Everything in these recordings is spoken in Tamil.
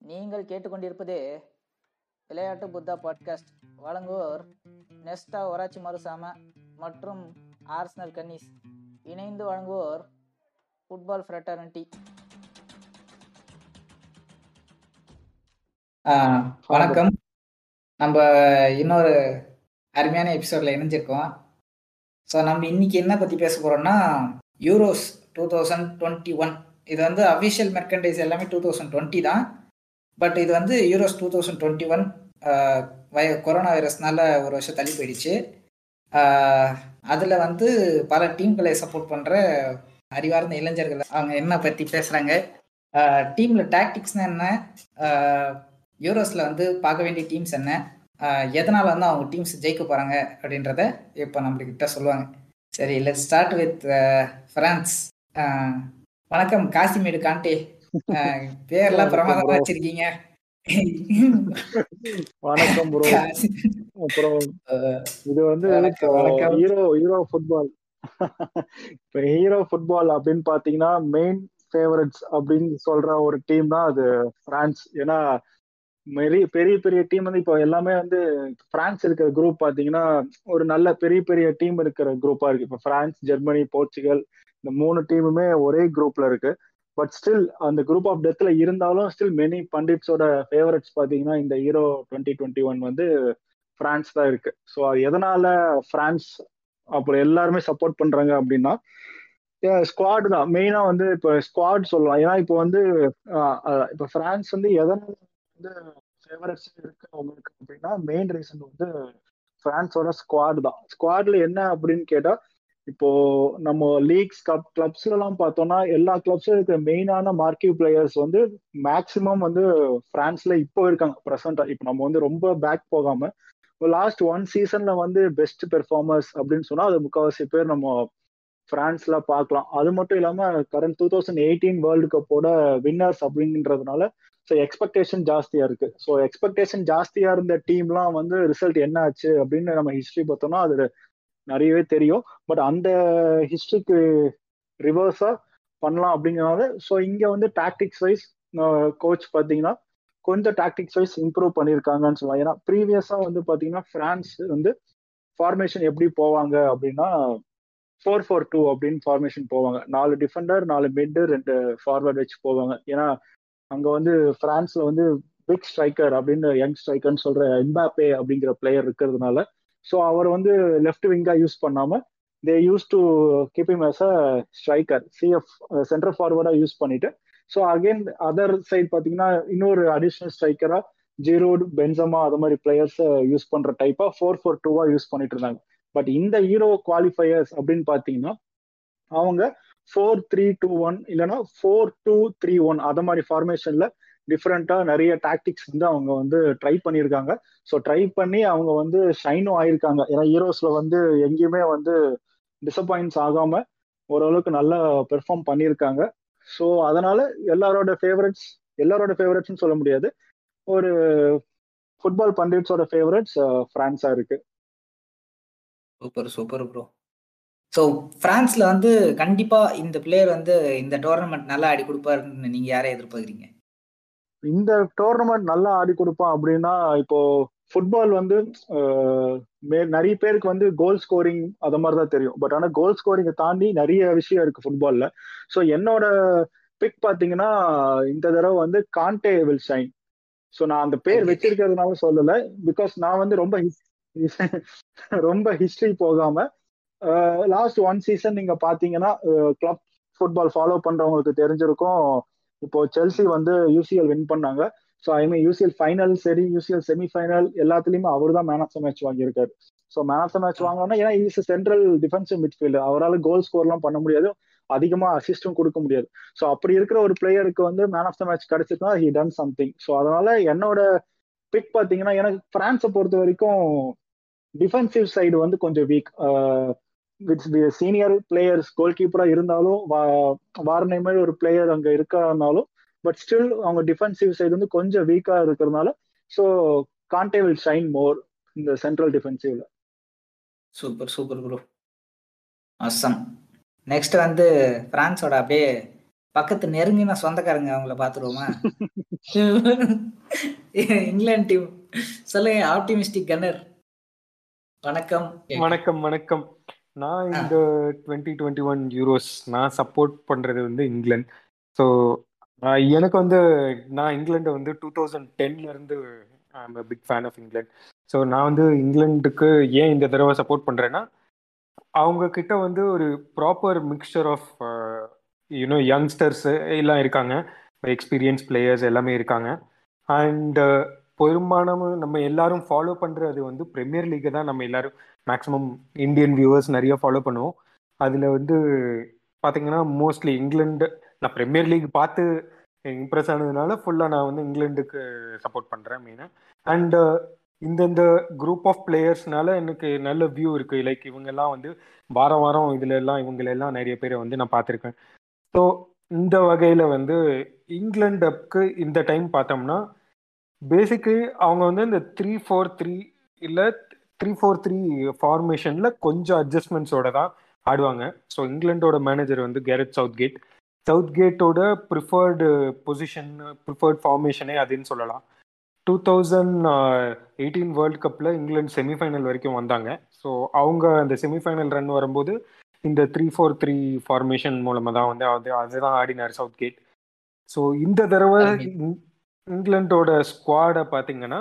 நீங்கள் கேட்டுக்கொண்டிருப்பது விளையாட்டு புத்தா பாட்காஸ்ட். வழங்குவோர் நெஸ்டா ஒராச்சி மருசாம மற்றும் ஆர்ஸ்னல் கன்னிஸ். இணைந்து வழங்குவோர் ஃபுட்பால் ஃப்ரெட்டர்னிட்டி. வணக்கம். நம்ம இன்னொரு அருமையான எபிசோடில் இணைஞ்சிருக்கோம். ஸோ நம்ம இன்னைக்கு என்ன பற்றி பேச போகிறோம்னா Euros two thousand twenty one இது வந்து அஃபிஷியல் மெர்கண்டைஸ் எல்லாமே டூ தௌசண்ட் டுவெண்ட்டி தான். பட் இது வந்து Euros two thousand twenty one வய கொரோனா வைரஸ்னால ஒரு வருஷம் தள்ளி போயிடுச்சு. அதில் வந்து பல டீம்களை சப்போர்ட் பண்ணுற அறிவார்ந்த இளைஞர்கள் அவங்க என்ன பற்றி பேசுகிறாங்க டீமில் டாக்டிக்ஸ்னால் என்ன? யூரோஸில் வந்து பார்க்க வேண்டிய டீம்ஸ் என்ன? எதனால் வந்து அவங்க டீம்ஸ் ஜெயிக்க போகிறாங்க அப்படின்றத இப்போ நம்மகிட்ட சொல்லுவாங்க. சரி லெட் ஸ்டார்ட் வித் ஃப்ரான்ஸ் வணக்கம் காசிமேடு காண்டே. பேர்லாம் பிரமாதமா வச்சிருக்கீங்க. வணக்கம் ப்ரோ அப்புறம் இது வந்து ஹீரோ ஹீரோ ஃபுட்பால் இப்ப ஹீரோ ஃபுட்பால் அப்படின்னு பாத்தீங்கன்னா மெயின் ஃபேவரட்ஸ் அப்படின்னு சொல்ற ஒரு டீம் தான் அது பிரான்ஸ் ஏன்னா பெரிய பெரிய பெரிய டீம் வந்து இப்போ எல்லாமே வந்து பிரான்ஸ் இருக்கிற குரூப் பாத்தீங்கன்னா ஒரு நல்ல பெரிய பெரிய டீம் இருக்கிற குரூப்பா இருக்கு. இப்போ பிரான்ஸ் ஜெர்மனி போர்ச்சுகல் இந்த மூணு டீமுமே ஒரே குரூப்ல இருக்கு. பட் ஸ்டில் அந்த குரூப் ஆஃப் டெத்ல இருந்தாலும் ஸ்டில் மெனி பண்டிட்ஸோட ஃபேவரட்ஸ் பார்த்தீங்கன்னா இந்த ஹீரோ டுவெண்ட்டி டுவெண்ட்டி ஒன் வந்து ஃப்ரான்ஸ் தான் இருக்கு. ஸோ அது எதனால ஃப்ரான்ஸ் அப்புறம் எல்லாருமே சப்போர்ட் பண்றாங்க அப்படின்னா ஸ்குவாட் தான். மெயினா வந்து இப்போ ஸ்குவாட் சொல்லலாம். ஏன்னா இப்போ வந்து இப்போ பிரான்ஸ் வந்து எதனால வந்து ஃபேவரட்ஸ் இருக்கு அவங்களுக்கு அப்படின்னா மெயின் ரீசன் வந்து பிரான்ஸோட ஸ்குவாட் தான். ஸ்குவாட்ல என்ன அப்படின்னு கேட்டால் இப்போ நம்ம லீக்ஸ் கப் கிளப்ஸ்ல எல்லாம் பார்த்தோம்னா எல்லா கிளப்ஸும் இருக்க மெயினான மார்க்கிவ் பிளேயர்ஸ் வந்து மேக்சிமம் வந்து பிரான்ஸ்ல இப்போ இருக்காங்க ப்ரெசண்டா இப்போ நம்ம வந்து ரொம்ப பேக் போகாம லாஸ்ட் ஒன் சீசன்ல வந்து பெஸ்ட் பெர்ஃபார்மர்ஸ் அப்படின்னு சொன்னா அது முக்கால்வாசி பேர் நம்ம பிரான்ஸ்ல பார்க்கலாம். அது மட்டும் இல்லாம current two thousand eighteen world கப்போட winners அப்படின்றதுனால ஸோ எக்ஸ்பெக்டேஷன் ஜாஸ்தியா இருக்கு. ஸோ எக்ஸ்பெக்டேஷன் ஜாஸ்தியா இருந்த டீம்லாம் வந்து ரிசல்ட் என்ன ஆச்சு அப்படின்னு நம்ம ஹிஸ்டரி பார்த்தோம்னா அது நிறையவே தெரியும். பட் அந்த ஹிஸ்டரிக்கு ரிவர்ஸா பண்ணலாம் அப்படிங்கிறனால ஸோ இங்க வந்து டாக்டிக்ஸ் வைஸ் கோச் பார்த்தீங்கன்னா கொஞ்சம் டாக்டிக்ஸ் வைஸ் இம்ப்ரூவ் பண்ணியிருக்காங்கன்னு சொல்லலாம். ஏன்னா ப்ரீவியஸா வந்து பார்த்தீங்கன்னா ஃப்ரான்ஸ் வந்து ஃபார்மேஷன் எப்படி போவாங்க அப்படின்னா ஃபோர் ஃபோர் டூ அப்படின்னு ஃபார்மேஷன் போவாங்க. நாலு டிஃபெண்டர் நாலு மிட்டு ரெண்டு ஃபார்வர்ட் வச்சு போவாங்க. ஏன்னா அங்கே வந்து ஃப்ரான்ஸில் வந்து பிக் ஸ்ட்ரைக்கர் அப்படின்னு யங் ஸ்ட்ரைக்கர்னு சொல்கிற எம்பாப்பே அப்படிங்கிற பிளேயர் இருக்கிறதுனால ஸோ அவர் வந்து லெஃப்ட் விங்கா யூஸ் பண்ணாம they use to keep him as a striker CF centre ஃபார்வர்டா use பண்ணிட்டு. ஸோ அகைன் அதர் சைட் பார்த்தீங்கன்னா இன்னொரு அடிஷ்னல் ஸ்ட்ரைக்கரா ஜீரோட் பென்சமா அது மாதிரி பிளேயர்ஸ் யூஸ் பண்ற டைப்பா ஃபோர் ஃபோர் டூவா யூஸ் பண்ணிட்டு இருந்தாங்க. பட் இந்த ஹீரோ குவாலிஃபயர்ஸ் அப்படின்னு பார்த்தீங்கன்னா அவங்க ஃபோர் த்ரீ டூ ஒன் இல்லைன்னா ஃபோர் டூ த்ரீ ஒன் அது மாதிரி ஃபார்மேஷன்ல டிஃப்ரெண்டா நிறைய டாக்டிக்ஸ் வந்து அவங்க வந்து ட்ரை பண்ணியிருக்காங்க. ஸோ ட்ரை பண்ணி அவங்க வந்து ஷைனும் ஆயிருக்காங்க. ஏன்னா ஹீரோஸ்ல வந்து எங்கேயுமே வந்து டிசப்பாயின்ஸ் ஆகாம ஓரளவுக்கு நல்லா பெர்ஃபார்ம் பண்ணியிருக்காங்க. ஸோ அதனால எல்லாரோட ஃபேவரட்ஸ் எல்லாரோட ஃபேவரட்ஸ்னு சொல்ல முடியாது. ஒரு ஃபுட்பால் பண்டிட்ஸோட ஃபேவரட்ஸ் ஃப்ரான்ஸா இருக்கு. சூப்பர் சூப்பர் ப்ரோ ஸோ ஃப்ரான்ஸ்ல வந்து கண்டிப்பா இந்த பிளேயர் வந்து இந்த டோர்னமெண்ட் நல்லா ஆடி கொடுப்பாருன்னு நீங்க யாரை எதிர்பார்க்குறீங்க? இந்த டோர்னமெண்ட் நல்லா ஆடி கொடுப்பான் அப்படின்னா இப்போ ஃபுட்பால் வந்து நிறைய பேருக்கு வந்து கோல் ஸ்கோரிங் அது மாதிரி தான் தெரியும். பட் ஆனால் கோல் ஸ்கோரிங்கை தாண்டி நிறைய விஷயம் இருக்கு ஃபுட்பால்ல ஸோ என்னோட பிக் பார்த்தீங்கன்னா இந்த தடவை வந்து கான்டே வில் ஷைன் ஸோ நான் அந்த பேர் வச்சிருக்கிறதுனால சொல்லல. பிகாஸ் நான் வந்து ரொம்ப ரொம்ப ஹிஸ்டரி போகாம லாஸ்ட் ஒன் சீசன் நீங்க பாத்தீங்கன்னா கிளப் ஃபுட்பால் ஃபாலோ பண்றவங்களுக்கு தெரிஞ்சிருக்கும். இப்போ செல்சி வந்து யூசிஎல் வின் பண்ணாங்க. So I mean UCL final சரி யூசிஎல் செமிஃபைனல் எல்லாத்துலயுமே அவர் தான் மேன் ஆஃப் த மேட்ச் வாங்கியிருக்காரு so man of the match வாங்கினா ஏன்னா இஸ் சென்ட்ரல் டிஃபென்சிவ் மிட்ஃபீல்டு அவரால் கோல் ஸ்கோர்லாம் பண்ண முடியாது. அதிகமா அசிஸ்டும் கொடுக்க முடியாது. ஸோ அப்படி இருக்கிற ஒரு பிளேயருக்கு வந்து மேன் ஆஃப் த மேட்ச் கிடைச்சிருக்கா ஹி டன் சம்திங் ஸோ அதனால என்னோட பிக் பாத்தீங்கன்னா எனக்கு பிரான்ஸை பொறுத்த வரைக்கும் டிஃபென்சிவ் சைடு வந்து கொஞ்சம் weak with senior players goal கீப்பரா இருந்தாலும் வாரணை மாதிரி ஒரு பிளேயர் அங்க இருக்கிறனாலும் பட் ஸ்டில் அவங்க டிஃபென்சிவ் சைடு வந்து கொஞ்சம் வீக்கா இருக்கிறதுனால so Kante will shine more இந்த central டிஃபென்சிவ்ல super super bro awesome next வந்து பிரான்ஸோட அப்படியே பக்கத்து நெருங்கின சொந்தக்காரங்க அவங்கள பாத்துருவோமா இங்கிலாந்து டீம் சொல்லுங்க ஆப்டிமிஸ்டிக் கன்னர் வணக்கம். வணக்கம் வணக்கம். நான் இந்த டுவெண்ட்டி டுவெண்ட்டி ஒன் யூரோஸ் நான் சப்போர்ட் பண்றது வந்து இங்கிலாந்து ஸோ எனக்கு வந்து நான் இங்கிலாண்டை வந்து டூ தௌசண்ட் டென்ல இருந்து I'm big fan of England so நான் வந்து இங்கிலாந்துக்கு ஏன் இந்த தடவை சப்போர்ட் பண்றேன்னா அவங்க கிட்ட வந்து ஒரு proper mixture of you know youngsters எல்லாம் இருக்காங்க. எக்ஸ்பீரியன்ஸ் பிளேயர்ஸ் எல்லாமே இருக்காங்க. அண்ட் பெரும்பாலும் நம்ம எல்லாரும் ஃபாலோ பண்றது வந்து பிரீமியர் லீக்கை தான் நம்ம எல்லாரும் மேக்ஸிமம் இந்தியன் வியூவர்ஸ் நிறைய ஃபாலோ பண்ணுவோம். அதில் வந்து பார்த்தீங்கன்னா மோஸ்ட்லி இங்கிலாந்து நான் ப்ரீமியர் லீக் பார்த்து இம்ப்ரெஸ் ஆனதுனால ஃபுல்லாக நான் வந்து இங்கிலாந்துக்கு சப்போர்ட் பண்ணுறேன் மெயினாக அண்டு uh, இந்தந்த குரூப் ஆஃப் பிளேயர்ஸ்னால எனக்கு நல்ல வியூ இருக்குது லைக் இவங்கெல்லாம் வந்து வாரம் வாரம் இதில் எல்லாம் இவங்களெல்லாம் நிறைய பேரை வந்து நான் பார்த்துருக்கேன். ஸோ இந்த வகையில் வந்து இங்கிலாண்டுக்கு இந்த டைம் பார்த்தோம்னா பேசிக்கலி அவங்க வந்து இந்த த்ரீ ஃபோர் த்ரீ இல்லை த்ரீ ஃபோர் த்ரீ ஃபார்மேஷனில் கொஞ்சம் அட்ஜஸ்ட்மெண்ட்ஸோட தான் ஆடுவாங்க. ஸோ இங்கிலாண்டோட மேனேஜர் வந்து கேரட் சவுத் கேட் சவுத் கேட்டோட ப்ரிஃபர்டு பொசிஷன் ப்ரிஃபர்ட் ஃபார்மேஷனே அதுன்னு சொல்லலாம். டூ தௌசண்ட் எயிட்டீன் வேர்ல்ட் கப்பில் இங்கிலாந்து செமிஃபைனல் வரைக்கும் வந்தாங்க. ஸோ அவங்க அந்த செமிஃபைனல் ரன் வரும்போது இந்த த்ரீ ஃபோர் த்ரீ ஃபார்மேஷன் மூலமாக தான் வந்து அது அதுதான் ஆடினார் சவுத் கேட் ஸோ இந்த தடவை இங்கிலாண்டோட ஸ்குவாடை பார்த்தீங்கன்னா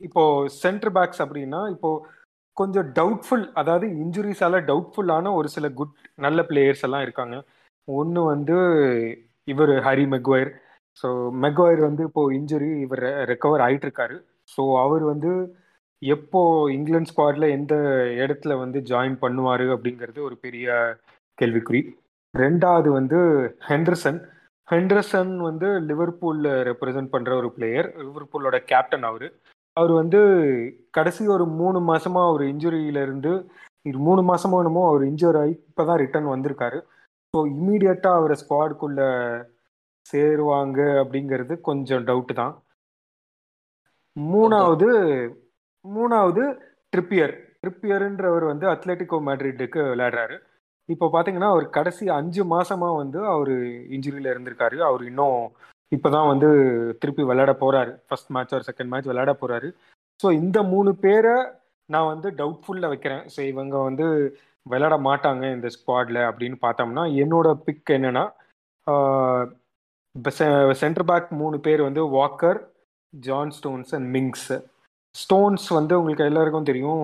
இப்போ சென்டர் பேக்ஸ் அப்படின்னா இப்போ கொஞ்சம் டவுட்ஃபுல் அதாவது இன்ஜுரிஸால டவுட்ஃபுல்லான ஒரு சில குட் நல்ல பிளேயர்ஸ் எல்லாம் இருக்காங்க. ஒன்று வந்து இவர் ஹரி மெக்வயர். ஸோ மெக்வயர் வந்து இப்போ இன்ஜுரி இவர் ரெக்கவர் ஆயிட்டு இருக்காரு ஸோ அவர் வந்து எப்போ இங்கிலாந்து ஸ்குவாட்ல எந்த இடத்துல வந்து ஜாயின் பண்ணுவாரு அப்படிங்கிறது ஒரு பெரிய கேள்விக்குறி. ரெண்டாவது வந்து ஹெண்டர்சன். ஹெண்டர்சன் வந்து லிவர்பூல்ல ரெப்ரசென்ட் பண்ற ஒரு பிளேயர் லிவர்பூலோட கேப்டன் அவரு. அவர் வந்து கடைசி ஒரு மூணு மாசமா அவர் இன்ஜுரியில இருந்து மூணு மாசமா என்னமோ அவர் இன்ஜூர் ஆகி இப்பதான் ரிட்டர்ன் வந்திருக்காரு. ஸோ இமீடியட்டா அவரை ஸ்குவாடுக்குள்ள சேருவாங்க அப்படிங்கிறது கொஞ்சம் டவுட் தான். மூணாவது மூணாவது ட்ரிப்பியர் ட்ரிப்பியர்ன்றவர் வந்து அத்லெட்டிகோ மேட்ரிட்டுக்கு விளையாடுறாரு. இப்போ பார்த்தீங்கன்னா அவர் கடைசி அஞ்சு மாசமா வந்து அவர் இன்ஜுரியில இருந்திருக்காரு. அவர் இன்னும் இப்போதான் வந்து திருப்பி விளையாட போறாரு. ஃபர்ஸ்ட் மேட்ச் ஒரு செகண்ட் மேட்ச் விளையாட போறாரு. ஸோ இந்த மூணு பேரை நான் வந்து டவுட்ஃபுல்ல வைக்கிறேன். ஸோ இவங்க வந்து விளையாட மாட்டாங்க இந்த ஸ்குவாட்ல அப்படின்னு பார்த்தோம்னா என்னோட பிக் என்னன்னா சென்டர் பேக் மூணு பேர் வந்து Walker John Stones and Mings Stones வந்து உங்களுக்கு எல்லாருக்கும் தெரியும்.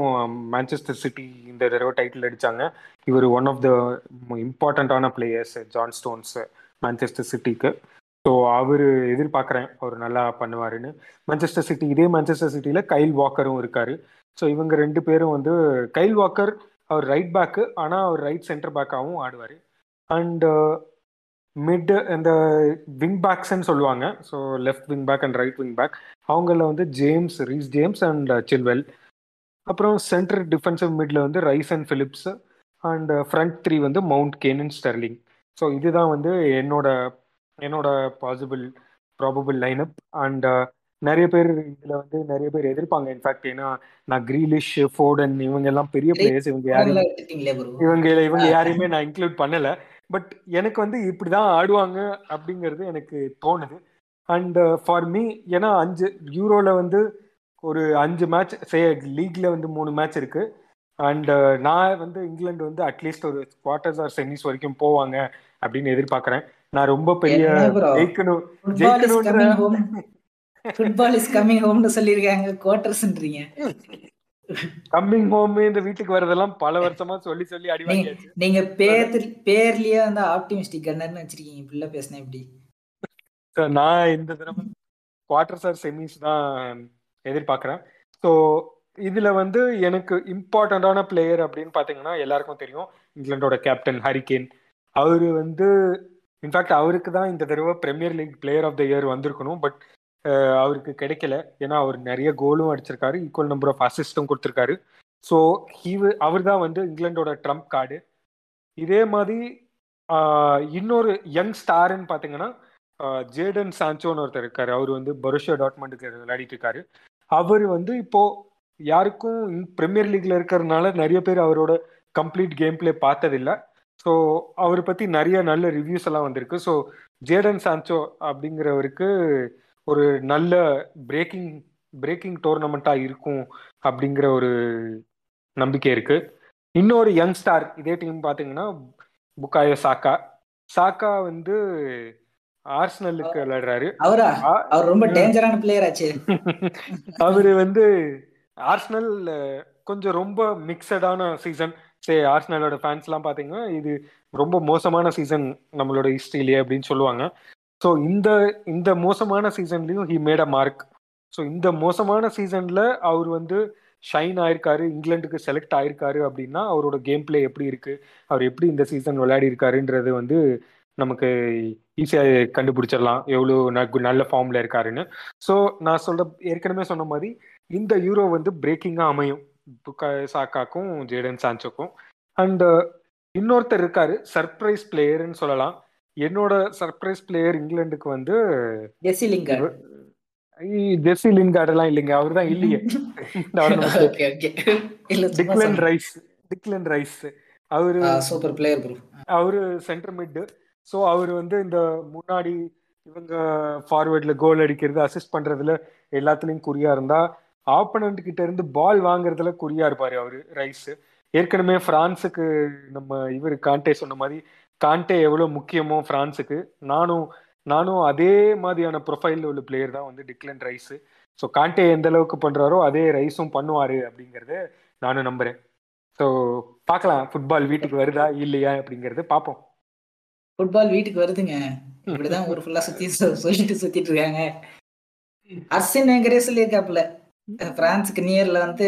மான்செஸ்டர் சிட்டி இந்த தடவை டைட்டில் அடித்தாங்க இவர் ஒன் ஆஃப் த இம்பார்ட்டண்ட்டான பிளேயர்ஸ் ஜான் ஸ்டோன்ஸ் மான்செஸ்டர் சிட்டிக்கு ஸோ அவர் எதிர்பார்க்குறேன் அவர் நல்லா பண்ணுவாருன்னு. மான்செஸ்டர் சிட்டி இதே மான்செஸ்டர் சிட்டியில் கைல் வாக்கரும் இருக்காரு. ஸோ இவங்க ரெண்டு பேரும் வந்து கைல் வாக்கர் அவர் ரைட் பேக்கு ஆனால் அவர் ரைட் சென்டர் பேக்காகவும் ஆடுவார். அண்டு மிட் இந்த விங் பேக்ஸ்ன்னு சொல்லுவாங்க. So left wing back and right wing back அவங்கள வந்து James Reece James and Chilwell அப்புறம் சென்டர் டிஃபென்சிவ் மிட்ல வந்து Rice and Phillips and front three வந்து மவுண்ட் கேன் அண்ட் ஸோ இதுதான் வந்து என்னோட என்னோட பாசிபிள் ப்ராபபிள் லைனப் அண்ட் நிறைய பேர் இதுல வந்து நிறைய பேர் எதிர்ப்பாங்க. இன்ஃபேக்ட் ஏன்னா நான் கிரீலிஷ் ஃபோர்டன் இவங்க எல்லாம் பெரிய பிளேயர்ஸ் இவங்க யாருமே இவங்க இவங்க யாரையுமே நான் இன்க்ளூட் பண்ணல. பட் எனக்கு வந்து இப்படிதான் ஆடுவாங்க அப்படிங்கிறது எனக்கு தோணுது. அண்ட் ஃபார் மீ ஏன்னா அஞ்சு யூரோல வந்து ஒரு அஞ்சு மேட்ச் சே லீக்ல வந்து மூணு மேட்ச் இருக்கு. அண்ட் நான் வந்து இங்கிலாந்து வந்து அட்லீஸ்ட் ஒரு குவார்டர்ஸ் ஆர் செமிஸ் வரைக்கும் போவாங்க அப்படின்னு எதிர்பார்க்கறேன். நான் ரொம்ப பெரிய ஜெயிக்கணும் ஜெயிக்கணும் ஃபுட்பால் இஸ் கம்மிங் ஹோம்னு சொல்லிருக்காங்க குவார்டர்ஸ்ன்றீங்க கம்மிங் ஹோம் இந்த வீட்டுக்கு வரதெல்லாம் பல வருஷமா சொல்லி சொல்லி அடி வாங்கியாச்சு. நீங்க பேர் பேர்லயே வந்து ஆப்டிமிஸ்டிக் கன்னர்னு வச்சிருக்கீங்க இப்படில பேசினா எப்படி? நான் இந்த தடவை குவார்டர்ஸ் ஆர் செமிஸ் தான் எதிர்பார்க்கறேன். ஸோ இதுல வந்து எனக்கு இம்பார்ட்டண்டான பிளேயர் அப்படின்னு பாத்தீங்கன்னா எல்லாருக்கும் தெரியும். இங்கிலாண்டோட கேப்டன் ஹரிகேன் அவரு வந்து இன்ஃபேக்ட் அவருக்கு தான் இந்த தடவை Premier League player of the year வந்திருக்கணும். பட் அவருக்கு கிடைக்கல. ஏன்னா அவர் நிறைய கோலும் அடிச்சிருக்காரு. ஈக்குவல் நம்பர் ஆஃப் அசிஸ்டும் கொடுத்துருக்காரு. ஸோ ஹீவு அவர் தான் வந்து இங்கிலாண்டோட ட்ரம்ப் கார்டு இதே மாதிரி இன்னொரு யங் ஸ்டாருன்னு பார்த்தீங்கன்னா ஜேடன் சான்சோன்னு ஒருத்தர் இருக்காரு. அவர் வந்து பருஷியா டாட்மெண்ட்டுக்கு விளையாடிட்டு இருக்காரு. அவர் வந்து இப்போ யாருக்கும் பிரீமியர் லீக்ல இருக்கிறதுனால நிறைய பேர் அவரோட கம்ப்ளீட் கேம் பிளே பார்த்ததில்ல. ஸோ அவரை பத்தி நிறைய நல்ல ரிவ்யூஸ் எல்லாம் வந்திருக்கு. ஸோ ஜேடன் சான்சோ அப்படிங்கிறவருக்கு ஒரு நல்ல பிரேக்கிங் பிரேக்கிங் டோர்னமெண்ட்டா இருக்கும் அப்படிங்கிற ஒரு நம்பிக்கை இருக்கு. இன்னொரு யங் ஸ்டார் இதே டீம் பாத்தீங்கன்னா புக்காயோ சாக்கா சாக்கா வந்து ஆர்சனலுக்கு விளையாடுறாரு. அவரா? அவர் ரொம்ப டேஞ்சரான பிளேயர் ஆச்சு. அவரு வந்து ஆர்சனல் கொஞ்சம் ரொம்ப மிக்சடான சீசன் சே ஆர்ஸ்னலோட ஃபேன்ஸ்லாம் பார்த்தீங்கன்னா இது ரொம்ப மோசமான சீசன் நம்மளோட ஹிஸ்ட்ரியிலே அப்படின்னு சொல்லுவாங்க. ஸோ இந்த இந்த மோசமான சீசன்லையும் he made a mark so இந்த மோசமான சீசனில் அவர் வந்து ஷைன் ஆயிருக்காரு இங்கிலாந்துக்கு செலக்ட் ஆயிருக்காரு அப்படின்னா அவரோட கேம் பிளே எப்படி இருக்கு அவர் எப்படி இந்த சீசன் விளையாடி இருக்காருன்றது வந்து நமக்கு ஈஸியாக கண்டுபிடிச்சிடலாம் எவ்வளோ நல்ல ஃபார்ம்ல இருக்காருன்னு. ஸோ நான் சொல்ற ஏற்கனவே சொன்ன மாதிரி இந்த யூரோ வந்து பிரேக்கிங்காக அமையும். சாக்காக்கும் ஜேடன் சான்சோக்கும் அண்ட் இன்னொருத்தர் இருக்காரு சர்ப்ரைஸ் பிளேயர்னு சொல்லலாம். என்னோட சர்ப்ரைஸ் பிளேயர் இங்கிலாந்துக்கு வந்து ஜெர்சி லின்கார்ட் எல்லாம் இல்லைங்க அவர் தான் இல்லையே. டிக்லன் ரைஸ் டிக்லன் ரைஸ் அவரு சூப்பர் பிளேயர் ப்ரோ அவரு சென்டர் மிட் ஸோ அவர் வந்து இந்த முன்னாடி இவங்க ஃபார்வர்ட்ல கோல் அடிக்கிறது அசிஸ்ட் பண்றதுல எல்லாத்துலயும் குறியா இருந்தா ஆப்பனண்ட் கிட்ட இருந்து பால் வாங்குறதுல குறியா இருப்பாரு அவரு ரைஸ். ஏற்கனவே பிரான்ஸுக்கு நம்ம இவர் காண்டே சொன்ன மாதிரி காண்டே எவ்வளவு முக்கியமோ பிரான்ஸுக்கு நானும் நானும் அதே மாதிரியான ப்ரொஃபைல் உள்ள பிளேயர் தான் வந்து டிக்லன் ரைஸ். ஸோ காண்டே எந்த அளவுக்கு பண்றாரோ அதே ரைஸும் பண்ணுவாரு அப்படிங்கறத நானும் நம்புறேன். ஸோ பார்க்கலாம் ஃபுட்பால் வீட்டுக்கு வருதா இல்லையா அப்படிங்கறது பார்ப்போம் ஃபுட்பால் வீட்டுக்கு வருதுங்க. இப்படிதான் ஒரு ஃபுல்லா சுத்தி சொல்லிட்டு சுத்திட்டு இருக்காங்க. அர்சன் எங்கரே சொல்லியிருக்காப்புல. பிரான்ஸுக்கு நியர்ல வந்து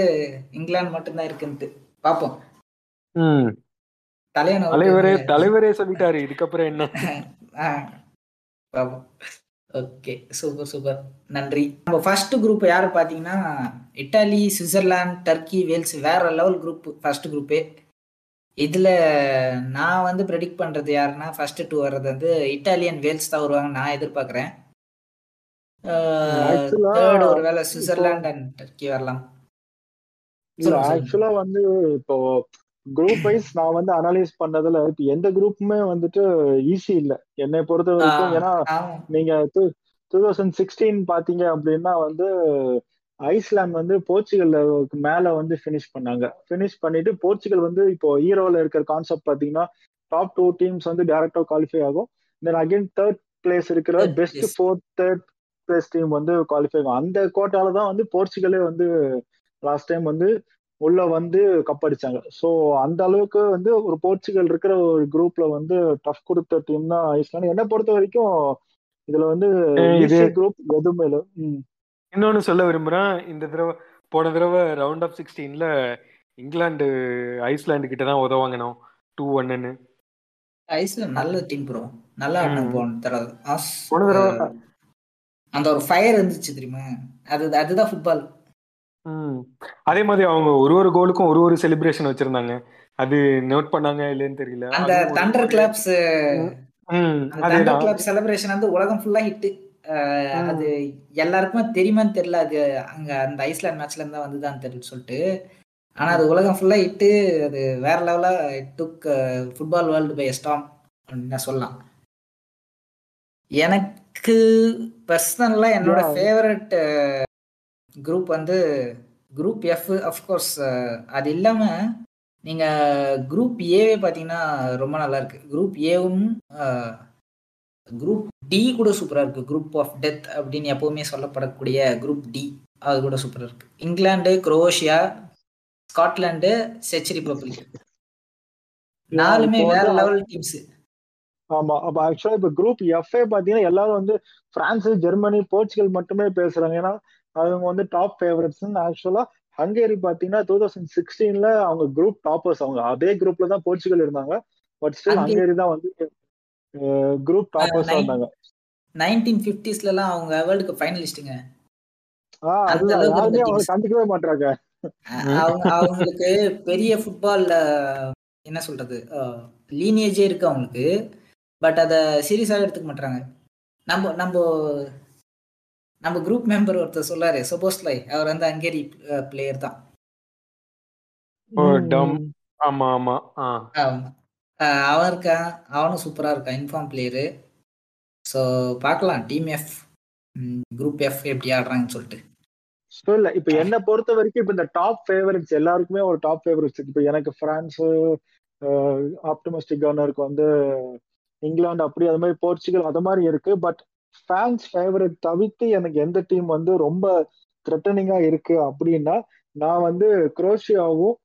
இங்கிலாந்து மட்டும்தான் இருக்குன்ட்டு. பாப்போம். தலைவரே தலைவரே சொல்லிட்டாரு. இதுக்கப்புறம் என்ன? Okay super super. நன்றி. நம்ம ஃபர்ஸ்ட் குரூப் யாரு பாத்தீங்கன்னா இட்டாலி சுவிட்சர்லாந்து டர்க்கி வேல்ஸ் வேற லெவல் குரூப் ஃபர்ஸ்ட் குரூப்பே இதுல நான் வந்து ப்ரெடிக்ட் பண்றது யாருன்னா ஃபர்ஸ்ட் டூ வர்றது வந்து இட்டாலியன் வேல்ஸ் தான் வருவாங்க நான் எதிர்பார்க்கறேன். தேர்ட் ஒருவேளை சுவிட்சர்லாந்து அண்ட் டர்க்கி வரலாம். ஆக்சுவலா வந்து இப்போ குரூப் வைஸ் நான் வந்து அனலைஸ் பண்ணதுல இப்ப எந்த குரூப்புமே வந்துட்டு ஈஸி இல்ல. என்னை பொறுத்த வரைக்கும் ஏன்னா நீங்க டூ தௌசண்ட் சிக்ஸ்டீன் பாத்தீங்க அப்படின்னா வந்து ஐஸ்லாந்து வந்து போர்ச்சுகல் மேல வந்து பினிஷ் பண்ணாங்க. பினிஷ் பண்ணிட்டு போர்ச்சுகல் வந்து இப்போ ஹீரோல இருக்கிற கான்செப்ட் பாத்தீங்கன்னா டாப் டூ டீம்ஸ் வந்து டேரக்டா குவாலிஃபை ஆகும். தென் அகைன் தேர்ட் பிளேஸ் இருக்கிற best fourth third place team வந்து குவாலிஃபை ஆகும். அந்த கோட்டால தான் வந்து போர்ச்சுகலே வந்து லாஸ்ட் டைம் வந்து உள்ள வந்து கப் அடிச்சாங்க. ஸோ அந்த அளவுக்கு வந்து ஒரு போர்ச்சுகல் இருக்கிற ஒரு குரூப்ல வந்து டஃப் கொடுத்த டீம் தான் ஐஸ்லாந்து. என்னை பொறுத்த வரைக்கும் இதுல வந்து குரூப் எதுவுமே இல்லை. இன்னொன்னு சொல்ல விரும்புறேன். இந்த தடவை போன தடவை ரவுண்ட் ஆஃப் சிக்ஸ்டீன்ல இங்கிலாந்து ஐஸ்லாந்து கிட்ட தான் உதவாங்கணும் டூ ஒன்னு ஐஸ்லாந்து நல்ல டீம் ப்ரோ நல்லா போன தடவை. போன தடவை அந்த ஒரு ஃபயர் இருந்துச்சு தெரியுமா? அது அதுதான் ஃபுட்பால் அதே மாதிரி அவங்க ஒரு ஒரு கோலுக்கும் ஒரு ஒரு செலிப்ரேஷன் வச்சிருந்தாங்க. அது நோட் பண்ணாங்க இல்லைன்னு தெரியல. அந்த thunder claps thunder clap celebration வந்து உலகம் ஃபுல்லா ஹிட் அது எல்லாருக்குமே தெரியுமான்னு தெரியல. அது அங்க அந்த ஐஸ்லாண்ட் மேட்ச்ல இருந்தா வந்துதான் தெரியல சொல்லிட்டு. ஆனா அது உலகம் ஃபுல்லா இட்டு அது வேற லெவலா took football world by storm அப்படின்னு சொல்லலாம். எனக்கு பர்சனலா என்னோட ஃபேவரட் குரூப் வந்து குரூப் எஃப் அஃப்கோர்ஸ் அது இல்லாம நீங்க குரூப் ஏவே பாத்தீங்கன்னா ரொம்ப நல்லா இருக்கு. குரூப் ஏவும் குரூப் டி கூட சூப்பரா இருக்கு. குரூப் ஆஃப் டெத் அப்படின்னு எப்பவுமே சொல்லப்படக்கூடிய குரூப் டி அது கூட சூப்பரா இருக்கு. England Croatia Scotland Czech Republic. நாலுமே வேற லெவல் டீம்ஸ் ஆமா அப்ப ஆக்சுவலா இப்ப குரூப் எஃப்ஏ பாத்தீங்கன்னா எல்லாரும் வந்து பிரான்ஸ் ஜெர்மனி போர்ச்சுகல் மட்டுமே பேசுறாங்க. ஏன்னா அவங்க வந்து டாப் ஃபேவரட்ஸ் ஆக்சுவலா ஹங்கேரி பாத்தீங்கன்னா டூ தௌசண்ட் சிக்ஸ்டீன்ல அவங்க குரூப் டாப்பர்ஸ் அவங்க அதே குரூப்ல தான் போர்ச்சுகல் இருந்தாங்க. பட் ஸ்டில் ஹங்கேரி தான் வந்து குரூப் டாப்பர்ஸ் இருந்தாங்க. நைன்டீன் பிப்டிஸ்ல எல்லாம் அவங்க வேர்ல்டு கப் ஃபைனலிஸ்ட்டுங்க கண்டுக்கவே மாட்டாங்க அவங்க அவங்களுக்கு பெரிய ஃபுட்பால்ல என்ன சொல்றது லீனியேஜே இருக்கு அவங்களுக்கு. பட் அதை சீரியஸாக எடுத்துக்க மாட்டாங்க நம்ம நம்ம நம்ம குரூப் மெம்பர் ஒருத்தர் சொல்லாரு சப்போஸ்லை அவர் வந்து ஹங்கேரி பிளேயர் தான். ஆமா ஆமா. அவன் இருக்கான் அவனும் சூப்பரா இருக்கான் இன்ஃபார்ம் பிளேயரு ஸோ பார்க்கலாம் டீம் எஃப் குரூப் எஃப் எப்படி ஆடுறாங்கன்னு சொல்லிட்டு. ஸோ இல்ல இப்ப என்ன பொறுத்த வரைக்கும் இப்ப இந்த டாப் ஃபேவரட்ஸ் எல்லாருக்குமே ஒரு டாப் ஃபேவரட்ஸ் இப்ப எனக்கு பிரான்ஸ் ஆப்டமிஸ்டிக் கவர்னருக்கு வந்து இங்கிலாந்து அப்படி அது மாதிரி போர்ச்சுகல் அது மாதிரி இருக்கு. பட் ஃபேன்ஸ் ஃபேவரட் தவிர்த்து எனக்கு எந்த டீம் வந்து ரொம்ப த்ரெட்டனிங்கா இருக்கு அப்படின்னா நான் வந்து குரோஷியாவும்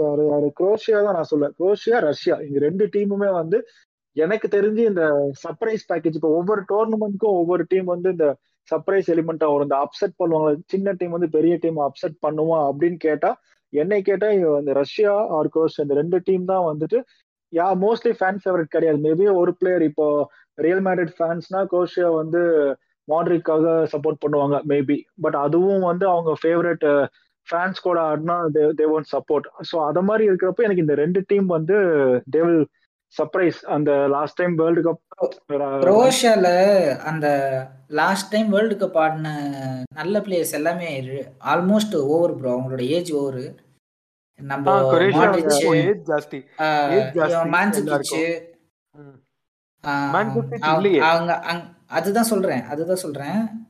யாரு? குரோஷியா தான் நான் சொல்லுவேன் குரோஷியா ரஷ்யா. இந்த ரெண்டு டீமுமே வந்து எனக்கு தெரிஞ்சு இந்த சர்ப்ரைஸ் பேக்கேஜ் இப்போ ஒவ்வொரு டோர்னமெண்ட்க்கும் ஒவ்வொரு டீம் வந்து இந்த சர்ப்ரைஸ் எலிமெண்டா வரும். இந்த அப்செட் பண்ணுவாங்க. சின்ன டீம் வந்து பெரிய டீம் அப்செட் பண்ணுவான் அப்படின்னு கேட்டா என்னை கேட்டா இந்த ரஷ்யா ஆர் குரோஷியா இந்த ரெண்டு டீம் தான் வந்துட்டு யா மோஸ்ட்லி ஃபேன் ஃபேவரட் கிடையாது. மேபி ஒரு பிளேயர் இப்போ ரியல் மேரிட் ஃபேன்ஸ்னா குரோஷியா வந்து மாட்ரிக்காக சப்போர்ட் பண்ணுவாங்க மேபி பட் அதுவும் வந்து அவங்க ஃபேவரட் ஃபேன்ஸ் கூட ஆடினா தே ஒன்ட் சப்போர்ட் ஸோ அத மாதிரி இருக்கிறப்ப எனக்கு இந்த ரெண்டு டீம் வந்து தே வில் சர்ப்ரைஸ் அந்த லாஸ்ட் டைம் வேர்ல்டு கப் குரோஷியால அந்த லாஸ்ட் டைம் வேர்ல்டு கப் ஆடின நல்ல பிளேயர்ஸ் எல்லாமே ஆல்மோஸ்ட் ஓவர் ப்ரோ அவங்களோட ஏஜ் ஓவர் நம்ம ஜாஸ்தி. அவங்க அதுதான் சொல்றேன் அதுதான் சொல்றேன்.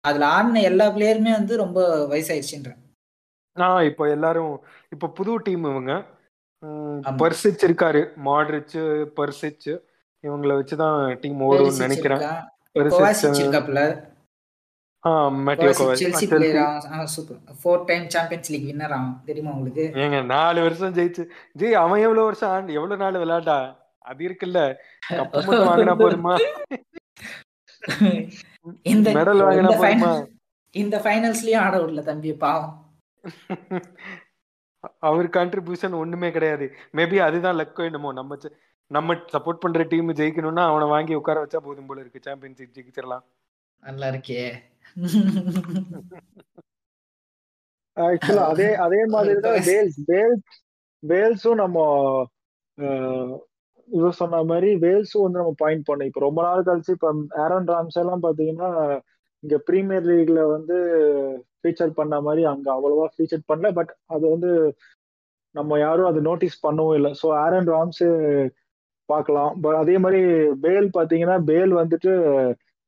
அதுல ஆடின எல்லா பிளேயருமே வந்து ரொம்ப வயசாயிருச்சுன்றேன் ஆஹ் இப்போ எல்லாரும் இப்போ புது டீம் இவங்க. பர்சிச் இருக்காரு மாட்ரிச் பர்சிச். இவங்கள வச்சுதான் டீம் ஓடும்னு நினைக்கிறேன். ஏங்க நாலு வருஷம் ஜெயிச்சு. ஜெய் அவன் எவ்வளவு வருஷம் எவ்வளவு நாள் விளையாட்டா? அது இருக்குல்ல. வாங்கினா போதுமா? இந்த மெடல் வாங்கினா போதுமா? இந்த ஃபைனல்ஸ்லயும் ஆட விடல தம்பி பாவம். அவர் கான்ட்ரிபியூஷன் ஒண்ணுமே கிடையாது. மேபி அதுதான் லக் என்னமோ. நம்ம நம்ம சப்போர்ட் பண்ற டீம் ஜெயிக்கணும்னா அவனை வாங்கி உட்கார வச்சா போதும் போல இருக்கு. சாம்பியன்ஷிப் ஜெயிச்சிடலாம். நல்லா இருக்கே. ஆக்சுவலா அதே அதே மாதிரி தான் வேல்ஸ் வேல்ஸ் வேல்ஸும் நம்ம இவர் சொன்ன மாதிரி வேல்ஸும் வந்து நம்ம பாயிண்ட் பண்ணோம். இப்போ ரொம்ப நாள் கழிச்சு இப்போ ஆரன் ராம்ஸ் எல்லாம் பாத்தீங்கன்னா இங்க பிரீமியர் லீக்ல வந்து ஃபீச்சர் பண்ண மாதிரி அங்க அவ்வளவா ஃபீச்சர் பண்ணல. பட் அது வந்து நம்ம யாரும் அது நோட்டீஸ் பண்ணவும் இல்லை. ஸோ ஆரன் ராம்ஸ் பார்க்கலாம். பட் அதே மாதிரி பேல் பார்த்தீங்கன்னா பேல் வந்துட்டு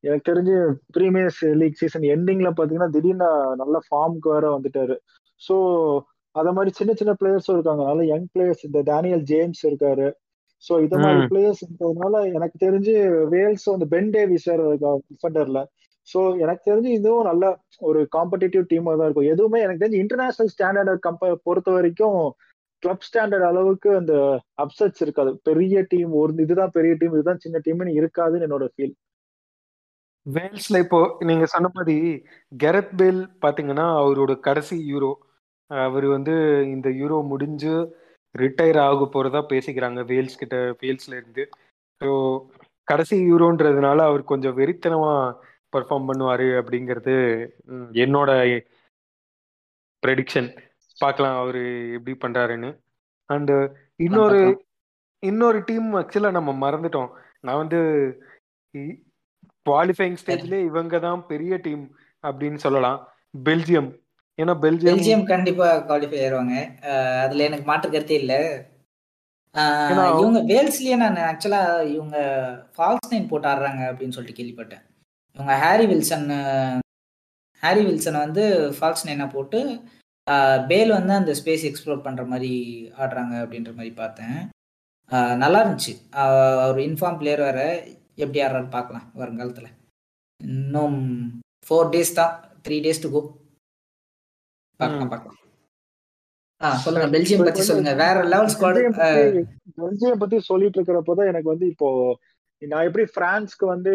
எனக்கு தெரிஞ்சு ப்ரீமியர்ஸ் லீக் சீசன் எண்டிங்ல பார்த்தீங்கன்னா திடீர்னு நல்ல ஃபார்முக்கு வேற வந்துட்டாரு. ஸோ அத மாதிரி சின்ன சின்ன பிளேயர்ஸும் இருக்காங்க. நல்ல யங் பிளேயர்ஸ் இந்த டேனியல் ஜேம்ஸ் இருக்காரு. ஸோ இத மாதிரி பிளேயர்ஸ் இருக்கிறதுனால எனக்கு தெரிஞ்சு வேல்ஸ் அந்த பென் டேவிஸ் வேற டிஃபெண்டர்ல ஸோ எனக்கு தெரிஞ்சு இதுவும் நல்ல ஒரு காம்படிட்டிவ் டீமாக தான் இருக்கும். எதுவுமே எனக்கு தெரிஞ்சு இன்டர்நேஷனல் ஸ்டாண்டர்ட் கம்ப பொறுத்த வரைக்கும் கிளப் ஸ்டாண்டர்ட் அளவுக்கு அந்த அப்செட்ஸ் இருக்காது. பெரிய டீம் ஒரு இதுதான் பெரிய டீம் இதுதான் சின்ன டீம்னு இருக்காதுன்னு என்னோட ஃபீல் வேல்ஸ்ல இப்போ நீங்க சொன்ன மாதிரி கெரத் பேல் பாத்தீங்கன்னா அவரோட கடைசி யூரோ. அவர் வந்து இந்த யூரோ முடிஞ்சு ரிட்டையர் ஆக போறதா பேசிக்கிறாங்க வேல்ஸ் கிட்ட வேல்ஸ்ல இருந்து. ஸோ கடைசி யூரோன்றதுனால அவர் கொஞ்சம் வெறித்தனமா பர்ஃபார்ம் பண்ணுவாரு அப்படிங்கிறது என்னோட ப்ரெடிக்ஷன் பார்க்கலாம் அவரு எப்படி பண்றாருன்னு. அண்ட் இன்னொரு இன்னொரு டீம் ஆக்சுவலா நம்ம மறந்துட்டோம். நான் வந்து குவாலிஃபைங் ஸ்டேஜ்ல இவங்க தான் பெரிய டீம் அப்படின்னு சொல்லலாம். பெல்ஜியம். ஏன்னா பெல்ஜியம் பெல்ஜியம் கண்டிப்பா குவாலிஃபை ஆயிருவாங்க. அதுல எனக்கு மாற்று கருத்தே இல்ல. இவங்க வேல்ஸ்லயே நான் ஆக்சுவலா இவங்க ஃபால்ஸ் நைன் போட்டு ஆடுறாங்க அப்படின்னு சொல்லிட்டு கேள்விப்பட்டேன். இவங்க ஹாரி வில்சன் ஹாரி வில்சனை வந்து ஃபால்ஸ் நைனா போட்டு பேல் வந்து அந்த ஸ்பேஸ் எக்ஸ்ப்ளோர் பண்ற மாதிரி ஆடுறாங்க அப்படின்ற மாதிரி பார்த்தேன். நல்லா இருந்துச்சு. அவர் இன்ஃபார்ம் பிளேயர் வேற. எப்படி ஆடுறாரு பார்க்கலாம் வருங்காலத்துல. இன்னும் ஃபோர் டேஸ் தான் த்ரீ டேஸ் டு கோ பார்க்கலாம் பார்க்கலாம். சொல்லுங்க பெல்ஜியம் பத்தி சொல்லுங்க. வேற லெவல் ஸ்குவாட் பெல்ஜியம் பத்தி சொல்லிட்டு இருக்கிறப்பதான் எனக்கு வந்து இப்போ நான் எப்படி பிரான்ஸ்க்கு வந்து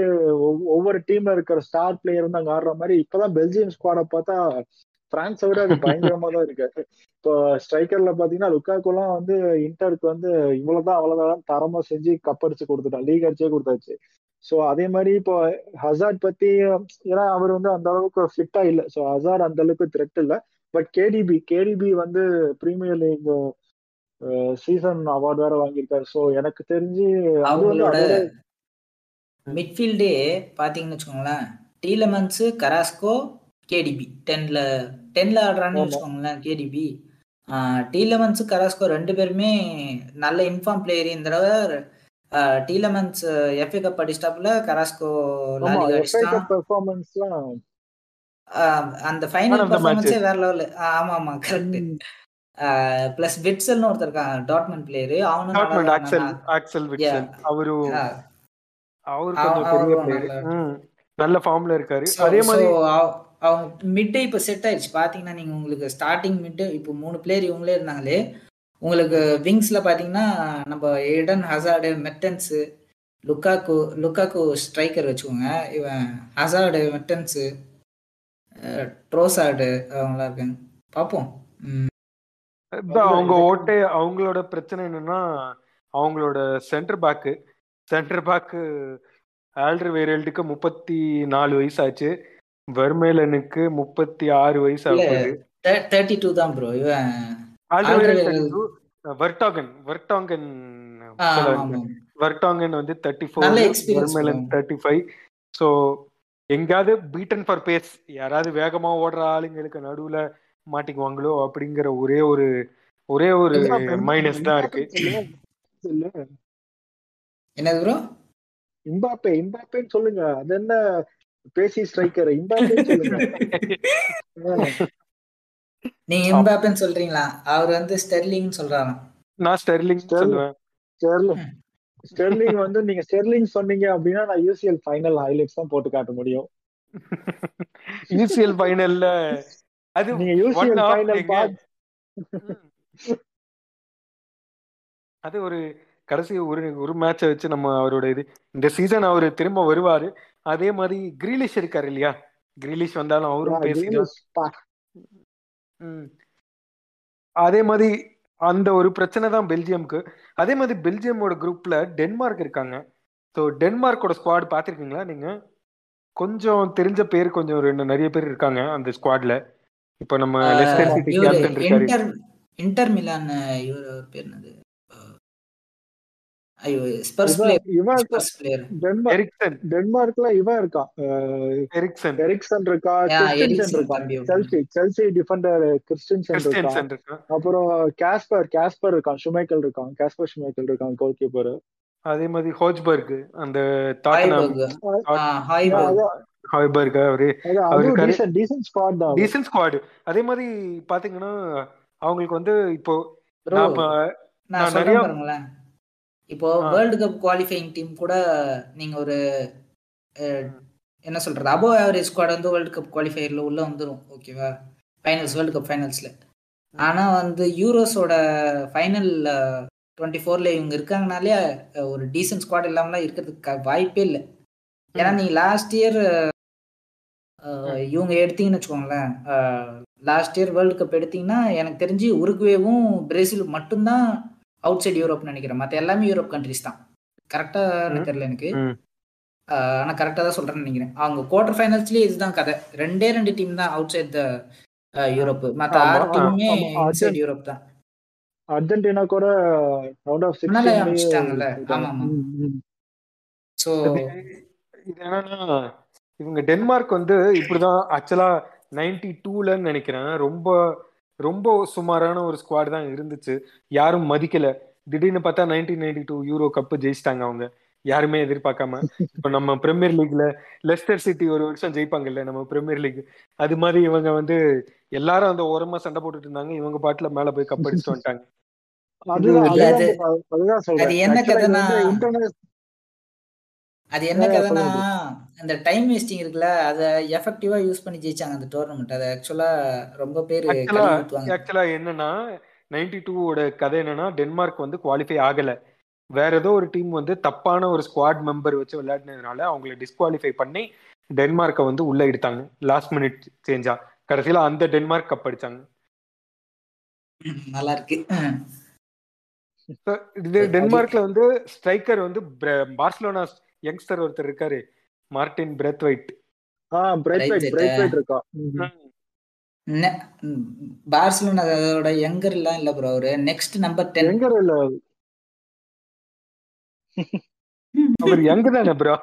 ஒவ்வொரு டீம்ல இருக்கிற ஸ்டார் பிளேயர் வந்து அங்க ஆடுற மாதிரி இப்பதான் பெல்ஜியம் ஸ்குவாட பார்த்தா பிரான்ஸை விட அது பயங்கரமா தான் இருக்கு. இப்போ ஸ்ட்ரைக்கர்ல பாத்தீங்கன்னா லுக்காக்குலாம் வந்து இன்டருக்கு வந்து இவ்வளவுதான் அவ்வளவுதான் தரமா செஞ்சு கப் அடிச்சு கொடுத்துட்டான் லீக் அடிச்சே கொடுத்தாச்சு. ஸோ அதே மாதிரி இப்போ ஹசார்ட் பத்தி ஏன்னா அவர் வந்து அந்த அளவுக்கு ஃபிட்டா இல்லை. ஸோ ஹசார்ட் அந்த அளவுக்கு த்ரெட் இல்லை. பட் கேடிபி கேடிபி வந்து பிரீமியர் லீக் சீசன் அவார்டு வேற வாங்கியிருக்காரு. ஸோ எனக்கு தெரிஞ்சு அவங்களோட மிட்ஃபீல்டே பாத்தீங்கன்னு வச்சுக்கோங்களேன் டீலமன்ஸ் கராஸ்கோ கேடிபி டென்ல டென்ல ஆடுறான்னு வச்சுக்கோங்களேன் கேடிபி டீலமன்ஸ் கராஸ்கோ ரெண்டு பேருமே நல்ல இன்ஃபார்ம் பிளேயர் இந்த தடவை. டீலமன்ஸ் எஃப்ஏ கப் அடிச்சிட்டாப்புல கராஸ்கோ அந்த ஃபைனல் பெர்ஃபார்மன்ஸே வேற லெவல் ஆமா ஆமா கரெக்ட் பிளஸ் விட்சல்னு ஒருத்தர் இருக்கான் டாட்மண்ட் பிளேயர் டாட்மண்ட் ஆக்சல் அவனும் ஆக்சல் விட்சல் அவரு அவரு நல்ல- ஃபார்ம்ல இருக்காரு. அதே மாதிரி அவங்க மிட்டே இப்போ செட் ஆயிடுச்சு பார்த்தீங்கன்னா நீங்கள் உங்களுக்கு ஸ்டார்டிங் மிட்டு இப்போ மூணு பிளேயர் இவங்களே இருந்தாங்களே உங்களுக்கு விங்ஸில் பார்த்தீங்கன்னா நம்ம Eden Hazard Mertens Lukaku Lukaku striker வச்சுக்கோங்க. இவன் ஹசார்டு மெட்டன்ஸு ட்ரோசார்டு அவங்களாம் இருக்காங்க. பார்ப்போம் ம், அவங்க ஓட்டே அவங்களோட பிரச்சனை என்னன்னா அவங்களோட சென்டர் பேக்கு சென்டர் பேக்கு ஆல்ட்ரு வேரல்டுக்கு முப்பத்தி நாலு வயசு ஆச்சு. வெர்மேலனுக்கு முப்பத்தி ஆறு வயசு. ஆகுது தே- 32 தான் ப்ரோ இவன். Vertonghen Vertonghen. வர்டாங்கன் வந்து thirty four Vermaelen. Thirty five so எங்காவது பீட்டன் ஃபார் பேஸ் யாராவது வேகமா ஓடுற ஆளுங்களுக்கு நடுவுல மாட்டிக்குவாங்களோ அப்படிங்கிற ஒரே ஒரு ஒரே ஒரு மைனஸ் தான் இருக்கு என்னது ப்ரோ இம்பாப்பே இம்பாப்பேன்னு சொல்லுங்க அது என்ன பேசி ஸ்ட்ரைக்கர் நீங்க எம்பாப்பேன்னு சொல்றீங்களா? அவர் வந்து ஸ்டெர்லிங்னு சொல்றாராம். நான் ஸ்டெர்லிங் ஸ்டெர்லிங். சொல்லுவேன். ஸ்டெர்லிங் ஸ்டெர்லிங் வந்து நீங்க ஸ்டெர்லிங் சொன்னீங்க அப்படின்னா நான் யூசிஎல் ஃபைனல் ஹைலைட்ஸ் தான் போட்டு காட்ட முடியும். யூசிஎல் ஃபைனல்ல அது நீங்க யூசிஎல் ஃபைனல். அது ஒரு கடைசி ஒரு ஒரு மேட்சை வச்சு நம்ம அவரோட இது இந்த சீசன் அவர் திரும்ப வருவாரு. அதே மாதிரி கிரீலிஷ் இருக்காரு இல்லையா? கிரீலிஷ் வந்தாலும் அவரும் பேசிக்கலாம் ம். அதே மாதிரி அந்த ஒரு பிரச்சனை தான் பெல்ஜியம்க்கு. அதே மாதிரி பெல்ஜியமோட குரூப்ல டென்மார்க் இருக்காங்க. ஸோ டென்மார்க்கோட ஸ்குவாட் பார்த்துருக்கீங்களா நீங்க? கொஞ்சம் தெரிஞ்ச பேர் கொஞ்சம் ரெண்டு நிறைய பேர் இருக்காங்க அந்த ஸ்குவாட்ல இப்போ நம்ம லெஸ்டர் சிட்டி கேப்டன் இருக்காரு. இன்டர் இன்டர் மிலான் இவர் பேர் என்னது? ஐயோ ஸ்பர்ஸ் பிளேயர் எரிக்சன் டென்மார்க்ல இவன் இருக்கான் எரிக்சன் எரிக்சன் இருக்கா. செல்சி செல்சி டிஃபெண்டர் கிறிஸ்டியன்சன் இருக்கான் அப்புறம் காஸ்பர் காஸ்பர் இருக்கான் ஷுமைக்கல் இருக்கான் காஸ்பர் ஷுமைக்கல் இருக்கான் கோல் கீப்பர் அதே மாதிரி ஹோஜ்பர்க் அந்த ஹாய்பர்க் அவரு அவருக்கு டீசன்ட் ஸ்குவாட் தான். டீசன்ட் ஸ்குவாடு அதே மாதிரி பாத்தீங்கன்னா அவங்களுக்கு வந்து இப்போ நாம நான் நிறைய- இப்போ. வேர்ல்டு கப் குவாலிஃபைங் டீம் கூட நீங்க ஒரு என்ன சொல்றது? அபோ ஆவரேஜ் ஸ்குவாட் வந்து வேர்ல்டு கப் குவாலிஃபையர்ல உள்ள வந்துரும் ஓகேவா ஃபைனல்ஸ் வேர்ல்டு கப் ஃபைனல்ஸ்ல ஆனா வந்து யூரோஸோட ஃபைனல் டுவெண்ட்டி ஃபோர்ல இவங்க இருக்காங்கனாலே ஒரு டீசன்ட் ஸ்குவாட் இல்லாமலாம் இருக்கிறதுக்கு வாய்ப்பே இல்லை. ஏன்னா நீ லாஸ்ட் இயர் இவங்க எடுத்தீங்கன்னு வச்சுக்கோங்களேன் லாஸ்ட் இயர் வேர்ல்டு கப் எடுத்தீங்கன்னா எனக்கு தெரிஞ்சு உருகுவேவும் பிரேசில் மட்டும்தான் அவுட் சைடு யூரோப் நினைக்கிறேன். மற்ற எல்லாமே யூரோப் கண்ட்ரிஸ் தான். கரெக்டா ம். தெரியல எனக்கு. ம். ஆஹ் ஆனா கரெக்டா தான் சொல்றேன்னு நினைக்கிறேன். அவங்க குவார்டர் ஃபைனல்ஸ்லயே இதுதான் கதை. ரெண்டே ரெண்டு டீம் தான் அவுட் சைட் த யூரோப் மற்ற ஆறு டீமுமே ஆமா. இன்சைட் யூரோப் தான். அர்ஜென்டினா கூட ரவுண்ட் ஆஃப் முன்னாலே அனுப்பிச்சிட்டாங்கல்ல ஆமா ஆமா. ஸோ இது என்னன்னா இவங்க டென்மார்க் வந்து இப்படிதான் ஆக்சுவலா நைன்டி டூலன்னு நினைக்கிறேன். ரொம்ப ரொம்ப சுமாரான ஒரு ஸ்குவாட் தான் இருந்துச்சு. யாரும் மதிக்கல. திடீர்னு பார்த்தா nineteen ninety two Euro cup ஜெயிச்சிட்டாங்க அவங்க. யாருமே எதிர்பார்க்காம. இப்போ நம்ம பிரீமியர் லீக்ல லெஸ்டர் சிட்டி ஒரு வருஷம் ஜெயிப்பாங்கல்ல நம்ம பிரீமியர் லீக் அது மாதிரி இவங்க வந்து எல்லாரும் அந்த ஓரமா சண்டை போட்டுட்டு இருந்தாங்க. இவங்க பாட்டுல மேல போய் கப் அடிச்சுட்டு வந்துட்டாங்க. அது- என்ன கதைனா- அது என்ன சொல்லுங்க. அந்த டைம் வேஸ்டிங் இருக்குல்ல அதை எஃபெக்டிவா யூஸ் பண்ணி ஜெயிச்சாங்க அந்த டோர்னமெண்ட். அது ஆக்சுவலா ரொம்ப பேர் ஆக்சுவலா என்னன்னா நைன்டி டூவோட கதை என்னன்னா டென்மார்க் வந்து குவாலிஃபை ஆகல. வேற ஏதோ ஒரு டீம் வந்து தப்பான ஒரு ஸ்குவாட் மெம்பர் வச்சு விளையாடினதுனால அவங்கள டிஸ்குவாலிஃபை பண்ணி டென்மார்க்கை வந்து உள்ள எடுத்தாங்க லாஸ்ட் மினிட் சேஞ்சா கடைசியில அந்த டென்மார்க் கப் அடிச்சாங்க. நல்லா இருக்கு. இது டென்மார்க்ல வந்து ஸ்ட்ரைக்கர் வந்து பிர- பார்சிலோனா யங்ஸ்டர் ஒருத்தர் இருக்காரு. Martin Braithwaite ah Bright Bright White, Bright இருக்கா பார்சிலோனாவோட யங்கர் எல்லாம் இல்ல ப்ரோ அவரு. நெக்ஸ்ட் நம்பர் டென் எங்க இல்ல அவர். யங் தானே ப்ரோ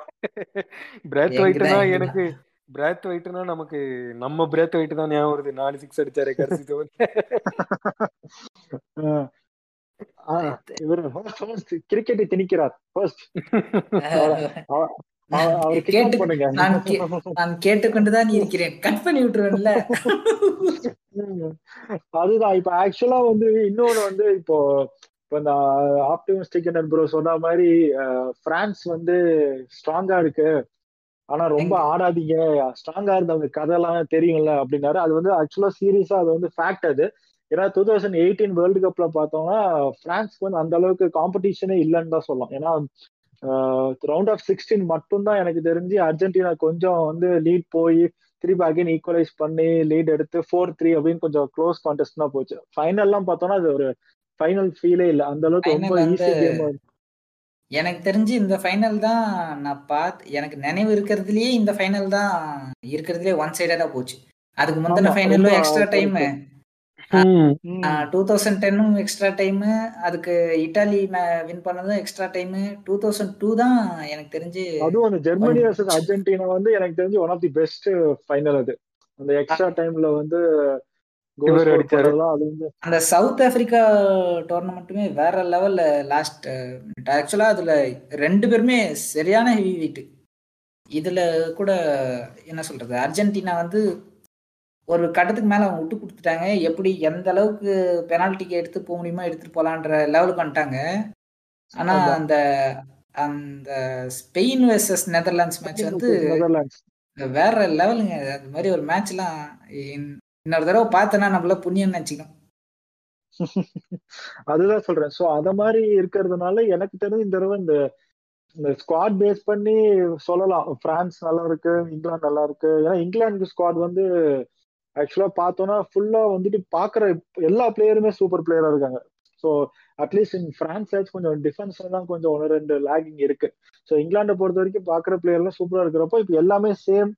பிரெத் தான், young எனக்கு பிராத் வெயிட்னா நமக்கு நம்ம பிராத் வெயிட் தான் ஞாபகம் வருது. நாலு சிக்ஸ் அடிச்சாரு கடைசி இவர் கிரிக்கெட்டை திணிக்கிறார். ஃபர்ஸ்ட் நான் கேட்டுக்கொண்டுதான் இருக்கிறேன். கட் பண்ணி விட்டுருவேன்ல அதுதான். இப்ப ஆக்சுவலா வந்து இன்னொன்னு வந்து இப்போ இப்போ இந்த ஆப்டிமிஸ்டிக் ப்ரோ சொன்ன மாதிரி பிரான்ஸ் வந்து ஸ்ட்ராங்கா இருக்கு. ஆனா ரொம்ப ஆடாதீங்க. ஸ்ட்ராங்கா இருந்தவங்க கதைலாம் தெரியும்ல அப்படின்னாரு. அது வந்து ஆக்சுவலா சீரியஸா அது வந்து ஃபேக்ட் அது. ஏன்னா டூ தௌசண்ட் எயிட்டீன் வேர்ல்டு கப்ல பார்த்தோம்னா பிரான்ஸ்க்கு வந்து அந்த அளவுக்கு காம்படிஷனே இல்லைன்னு தான் சொல்லலாம். ஏன்னா ரவுண்ட் ஆஃப் சிக்ஸ்டீன் மட்டும்தான் எனக்கு தெரிஞ்சு அர்ஜென்டினா கொஞ்சம் வந்து லீட் போய் திருப்பி அகைன் ஈக்குவலைஸ் பண்ணி லீட் எடுத்து ஃபோர் த்ரீ அப்படின்னு கொஞ்சம் க்ளோஸ் கான்டெஸ்ட் தான் போச்சு. ஃபைனல்லாம் பார்த்தோம்னா அது ஒரு ஃபைனல் ஃபீலே இல்லை. அந்த அளவுக்கு ரொம்ப ஈஸி கேம் எனக்கு தெரிஞ்சு இந்த ஃபைனல் தான் நான் பார்த்து எனக்கு நினைவு இருக்கிறதுலயே இந்த ஃபைனல் தான் இருக்கிறதுலயே ஒன் சைடா போச்சு. அதுக்கு முந்தின ஃபைனலும் எக்ஸ்ட்ரா டைம் டூ தௌசண்ட் டென்னும் எக்ஸ்ட்ரா டைம் அதுக்கு இட்டாலி வின் பண்ணதும் extra time two thousand two தான் எனக்கு தெரிஞ்சு அதுவும் அந்த ஜெர்மனி வர்சஸ் அர்ஜென்டினா வந்து எனக்கு தெரிஞ்சு one of the best final அது. அந்த எக்ஸ்ட்ரா டைம்ல வந்து அந்த சவுத் ஆப்பிரிக்கா டோர்னமெண்ட்டுமே வேற லெவல்ல லாஸ்ட் ஆக்சுவலா அதுல ரெண்டு பேருமே சரியான ஹெவி வெயிட் இதுல கூட என்ன சொல்றது? அர்ஜென்டினா வந்து ஒரு கட்டத்துக்கு மேல அவங்க விட்டு கொடுத்துட்டாங்க. எப்படி எந்த அளவுக்கு பெனால்ட்டிக்கு எடுத்து போக முடியுமோ எடுத்துட்டு போலான்ற லெவலுக்கு வந்துட்டாங்க. ஆனா அந்த அந்த ஸ்பெயின் வெர்சஸ் நெதர்லாண்ட்ஸ் மேட்ச் வந்து வேற லெவலுங்க அந்த மாதிரி ஒரு மேட்ச்லாம் இன்னொரு தடவை பார்த்தனா நம்மள புண்ணியம் நினைச்சுக்கணும். அதுதான் சொல்றேன். சோ அத மாதிரி இருக்கிறதுனால எனக்கு தெரிஞ்சு இந்த தடவை இந்த இந்த ஸ்குவாட் பேஸ் பண்ணி சொல்லலாம். பிரான்ஸ் நல்லா இருக்கு இங்கிலாந்து நல்லா இருக்கு. ஏன்னா இங்கிலாந்து ஸ்குவாட் வந்து ஆக்சுவலா பார்த்தோம்னா ஃபுல்லா வந்துட்டு பாக்குற எல்லா பிளேயருமே சூப்பர் பிளேயரா இருக்காங்க. ஸோ அட்லீஸ்ட் இன் பிரான்ஸ் கொஞ்சம் டிஃபென்ஸ்ல தான் கொஞ்சம் ஒன்று ரெண்டு லேகிங் இருக்கு. ஸோ இங்கிலாண்டை பொறுத்த வரைக்கும் பாக்குற பிளேயர்லாம் சூப்பரா இருக்கிறப்போ இப்போ எல்லாமே சேம்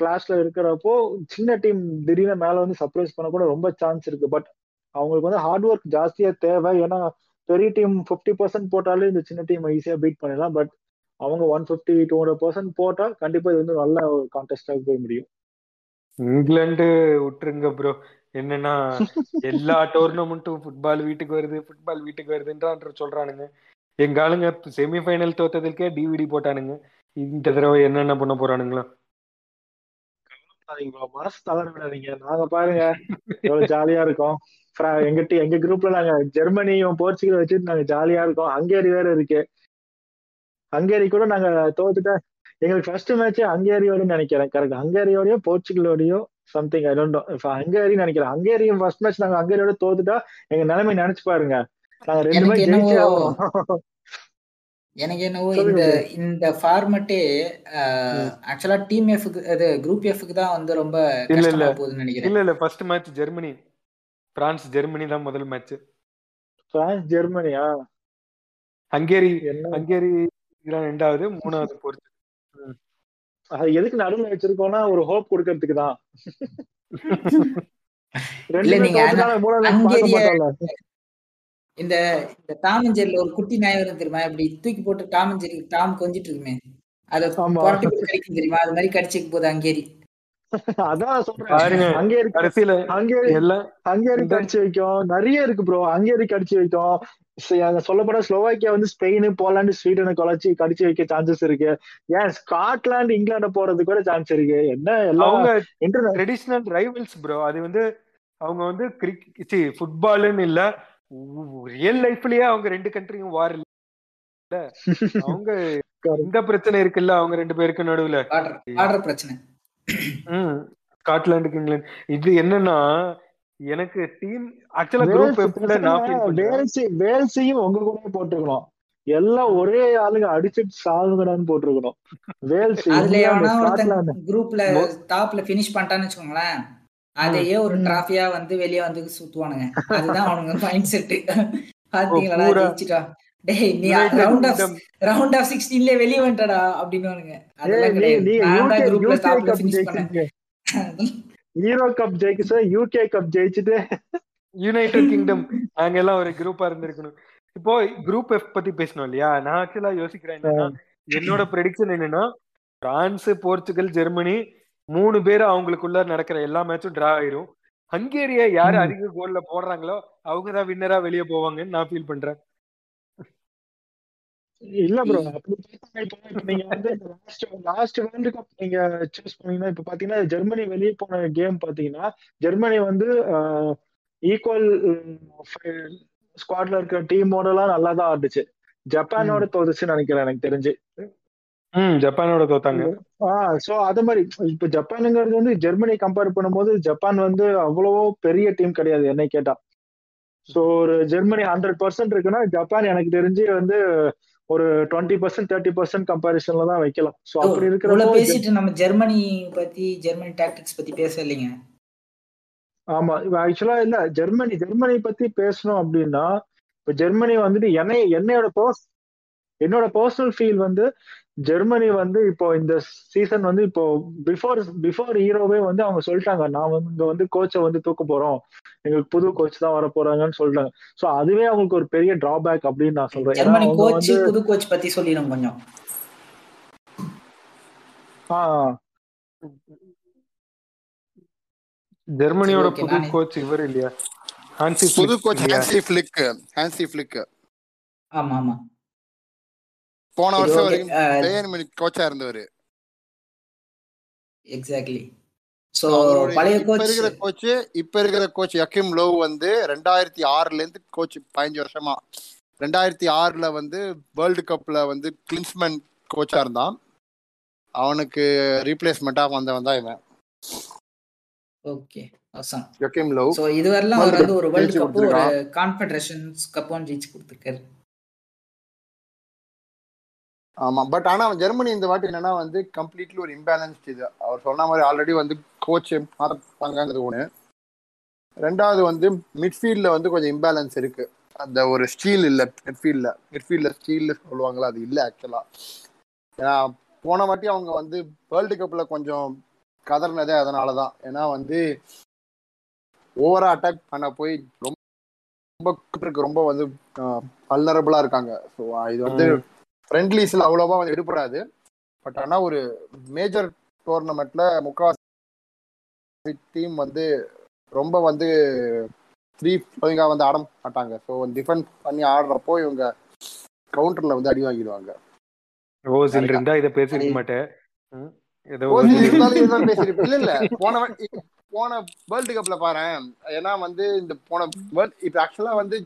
கிளாஸ்ல இருக்கிறப்போ சின்ன டீம் திடீர்னு மேல வந்து சர்ப்ரைஸ் பண்ண கூட ரொம்ப சான்ஸ் இருக்கு. பட் அவங்களுக்கு வந்து ஹார்ட் ஒர்க் ஜாஸ்தியா தேவை. ஏன்னா பெரிய டீம் ஃபிஃப்டி பர்சன்ட் போட்டாலே இந்த சின்ன டீம் ஈஸியா பீட் பண்ணிடலாம். பட் அவங்க one fifty two hundred percent போட்டால் கண்டிப்பா இது வந்து நல்ல ஒரு கான்டெஸ்டாக போய் முடியும். இங்கிலாந்து விட்டுருங்க ப்ரோ என்னன்னா எல்லா டோர்னமெண்ட்டும் ஃபுட்பால் வீட்டுக்கு வருது ஃபுட்பால் வீட்டுக்கு வருதுன்ற சொல்றானுங்க. எங்க ஆளுங்க செமிஃபைனல் தோத்ததுக்கே டிவிடி போட்டானுங்க. இந்த தடவை என்னென்ன பண்ண போறானுங்களா? மனசு தளர விடாதீங்க. நாங்க பாருங்க எவ்வளவு ஜாலியா இருக்கோம். எங்கிட்ட எங்க குரூப்ல நாங்க ஜெர்மனியும் போர்ச்சுகல் வச்சுட்டு நாங்க ஜாலியா இருக்கோம். ஹங்கேரி வேற இருக்கு. ஹங்கேரி கூட நாங்க தோத்துட்டா எங்களுக்கு ஃபர்ஸ்ட் மேட்ச் ஹங்கேரியோட நினைக்கிறேன். கரெக்ட் ஹங்கேரியோடய போர்ச்சுகலோடயோ something I don't know Hungary நினைக்கிறேன். ஹங்கேரியும் ஃபர்ஸ்ட் மேட்ச் நாங்க ஹங்கேரியோட தோத்துட்டா எங்க நிலைமை நினைச்சு பாருங்க. நாங்க ரெண்டு மேட்ச் ஜெயிச்சே எனக்கு என்னவோ இந்த இந்த ஃபார்மட்டே ஆக்சுவலா டீம் எஃப்க்கு அது குரூப் எஃப்க்கு தான் வந்து ரொம்ப இல்ல இல்ல. போகுதுன்னு நினைக்கிறேன். இல்ல இல்ல. First match Germany. France Germany தான் முதல் மேட்ச் பிரான்ஸ் ஜெர்மனியா? ஹங்கேரி ஹங்கேரி ரெண்டாவது மூணாவது போர்ச்சு அது எதுக்கு நடுவில் வச்சிருக்கோம்னா ஒரு ஹோப் கொடுக்கறதுக்கு தான் இந்த இந்த டாமஞ்சேரியில ஒரு குட்டி நாய் வரும் தெரியுமா? இப்படி தூக்கி போட்டு டாமஞ்சேரி டாம் கொஞ்சிட்டு இருக்குமே. அத தெரியுமா? அது மாதிரி கடிச்சிக்க போகுது அங்கேரி. அதான் சொல்றேன். ஹங்கேரி கடைசியில ஹங்கேரி ஹங்கேரி கடிச்சு வைக்கும். நிறைய இருக்கு ப்ரோ ஹங்கேரி கடிச்சு வைக்கும். சொல்லப்பட ஸ்லோவாக்கியா வந்து ஸ்பெயின் போலாண்டு ஸ்வீடனை குலைச்சி கடிச்சு வைக்க சான்சஸ் இருக்கு. ஏன் ஸ்காட்லாந்து இங்கிலாந்து போறது கூட சான்ஸ் இருக்கு. என்ன எல்லாம் ட்ரெடிஷனல் ரைவல்ஸ் ப்ரோ அது வந்து அவங்க வந்து கிரிக்கெட் ஃபுட்பால்னு இல்ல ரியல் லைஃப்லயே அவங்க ரெண்டு கண்ட்ரியும் வார் இல்ல. அவங்க இந்த பிரச்சனை இருக்குல்ல அவங்க ரெண்டு பேருக்கு நடுவுல? பிரச்சனை. ஸ்காட்லாண்டுக்கு இங்கிலாந்து. இது என்னன்னா எனக்கு டீம் ஆக்சுவலா குரூப் வேல்ஸையும் உங்க கூட போட்டுக்கணும். எல்லாம் ஒரே ஆளுங்க அடிச்சிட்டு சாகுங்கடான்னு போட்டிருக்கணும். வேல்ஸ் அதுல எவனா குரூப்ல டாப்ல பினிஷ் பண்ணிட்டான்னு வச்சுக்கோங்களேன் அதையே ஒரு டிராஃபியா வந்து வெளியே வந்து சுத்துவானுங்க. அதுதான் அவனுங்க மைண்ட் செட் பாத்தீங்களா? ஜெயிச்சிட்டா. டேய் நீ ரவுண்ட் ஆஃப் ரவுண்ட் ஆஃப் 16ல வெளிய வந்துடா அப்படினுவானுங்க அதெல்லாம் கிடையாது. நான் தான் குரூப்ல டாப்ல ஃபினிஷ் பண்ணேன். ஹீரோ கப் ஜெயிச்சு யூகே கப் ஜெயிச்சுட்டு. யுனைடெட் கிங்டம் நாங்க எல்லாம் ஒரு குரூப்பா இருந்திருக்கணும். இப்போ குரூப் எஃப் பத்தி பேசணும் இல்லையா? நான் ஆக்சுவலா யோசிக்கிறேன் என்னன்னா என்னோட ப்ரெடிக்ஷன் என்னன்னா பிரான்ஸ் போர்ச்சுகல் ஜெர்மனி மூணு பேர் அவங்களுக்குள்ள நடக்கிற எல்லா மேட்சும் டிரா ஆயிரும். ஹங்கேரிய யாரு அதிக கோல்ல போடுறாங்களோ அவங்க தான் வின்னரா வெளியே போவாங்கன்னு நான் ஃபீல் பண்றேன். இல்ல ப்ரோ நீங்க வந்து லாஸ்ட் லாஸ்ட் வேர்ல்டு கப் நீங்க சூஸ் பண்ணீங்கன்னா இப்ப பாத்தீங்கன்னா ஜெர்மனி வெளியே போன கேம் பாத்தீங்கன்னா ஜெர்மனி வந்து ஈக்குவல் ஸ்குவாட்ல இருக்கிற டீமோட எல்லாம் நல்லா தான் ஆடுச்சு. ஜப்பானோட தோதுச்சுன்னு நினைக்கிறேன் எனக்கு தெரிஞ்சு. ம் ஜப்பானோட தோத்தாங்க. ஆஹ் சோ அது மாதிரி இப்ப ஜப்பானுங்கிறது வந்து ஜெர்மனி கம்பேர் பண்ணும்போது ஜப்பான் வந்து அவ்வளவோ பெரிய டீம் கிடையாது என்னை கேட்டா. சோ ஒரு ஜெர்மனி ஹண்ட்ரட் பர்சன்ட் இருக்குன்னா ஜப்பான் எனக்கு தெரிஞ்சு வந்து ஒரு டுவெண்ட்டி பர்சன்ட் தேர்ட்டி பர்சன்ட் கம்பேரிசன்ல தான் வைக்கலாம். சோ அப்படி இருக்கிறப்போ பேசிட்டு நம்ம ஜெர்மனி பத்தி ஜெர்மனி டாக்டிக்ஸ் பத்தி பேச இல்லைங்க ஆமா ஆக்சுவலா இல்ல ஜெர்மனி ஜெர்மனி பத்தி பேசணும் அப்படின்னா இப்ப ஜெர்மனி வந்துட்டு என்னை என்னையோட பர்ஸ் என்னோட பர்சனல் ஃபீல் வந்து ஜெர்மனி வந்து இப்போ இந்த சீசன் வந்து இப்போ பிஃபோர் பிஃபோர் ஹீரோவே வந்து அவங்க சொல்லிட்டாங்க நான் வந்து இங்க வந்து கோச்சை வந்து தூக்க போறோம். எங்களுக்கு புது கோச் தான் வர போறாங்கன்னு சொல்லிட்டாங்க. சோ அதுவே அவங்களுக்கு ஒரு பெரிய டிராபேக் அப்படின்னு நான் சொல்றேன். ஜெர்மனி கோச் புது கோச் பத்தி சொல்லிடும் கொஞ்சம். ஜெர்மனியோட புது கோச் இவர் இல்லையா? ஹான்சி புது கோச் ஹான்சி ஃபிளிக் ஹான்சி ஃபிளிக் ஆமா ஆமா. போன வருஷம் வரைக்கும் கோச்சா இருந்தவர். எக்ஸாக்ட்லி சோ பழைய கோச் இருக்கிற கோச் இப்ப இருக்கிற கோச் யக்கிம் லோவ் வந்து ரெண்டாயிரத்தி ஆறுல இருந்து கோச் பதினஞ்சு வருஷமா. ரெண்டாயிரத்தி ஆறுல வந்து வேர்ல்டு கப்ல வந்து கிளின்ஸ்மேன் கோச்சா இருந்தான். அவனுக்கு ரீப்ளேஸ்மெண்டா வந்தவன் தான் இவன். ஓகே யக்கிம் லோவ் சோ இதுவரையிலும் அவர் வந்து ஒரு வேர்ல்ட் கப் ஒரு கான்ஃபெடரேஷன்ஸ் கப்பும் ஜெயிச்சு கொடுத்துருக்காரு. ஆமா பட் ஆனா ஜெர்மனி இந்த வாட்டி என்னன்னா வந்து கம்ப்ளீட்லி ஒரு இம்பேலன்ஸ்ட் இது. அவர் சொன்ன மாதிரி ஆல்ரெடி வந்து கோச் மாறப்பாங்கிறது ஒண்ணு. ரெண்டாவது வந்து மிட்ஃபீல்ட்ல வந்து கொஞ்சம் இம்பேலன்ஸ் இருக்கு. அந்த ஒரு ஸ்டீல் இல்ல மிட்ஃபீல்ட்ல மிட்ஃபீல்ட்ல ஸ்டீல் சொல்லுவாங்களா அது இல்ல ஆக்சுவலா ஏன்னா போன வாட்டி அவங்க வந்து வேர்ல்டு கப்ல கொஞ்சம் கதறினதே அதனாலதான். ஏன்னா வந்து ஓவரா அட்டாக் பண்ண போய் ரொம்ப ரொம்ப வந்து வல்னரபிளா இருக்காங்க. ஸோ இது வந்து ஃப்ரெண்ட்லிஸ்ல அவ்வளோவா வந்து எடுப்படாது பட் ஆனால் ஒரு மேஜர் டோர்னமெண்ட்ல முக்காவாசி டீம் வந்து ரொம்ப வந்து த்ரீ ஃப்ளோயிங்காக வந்து ஆட மாட்டாங்க. ஸோ டிஃபெண்ட் பண்ணி ஆடுறப்போ இவங்க கவுண்டர்ல வந்து அடி வாங்கிடுவாங்க. ஓசில் இருந்தா இதை பேசிருக்க மாட்டேன். போன வேர்ல்டு கப்ல பாரு ஏன்னா வந்து இந்த போன வேர்ல்ட் இப்ப ஆக்சுவலா வந்து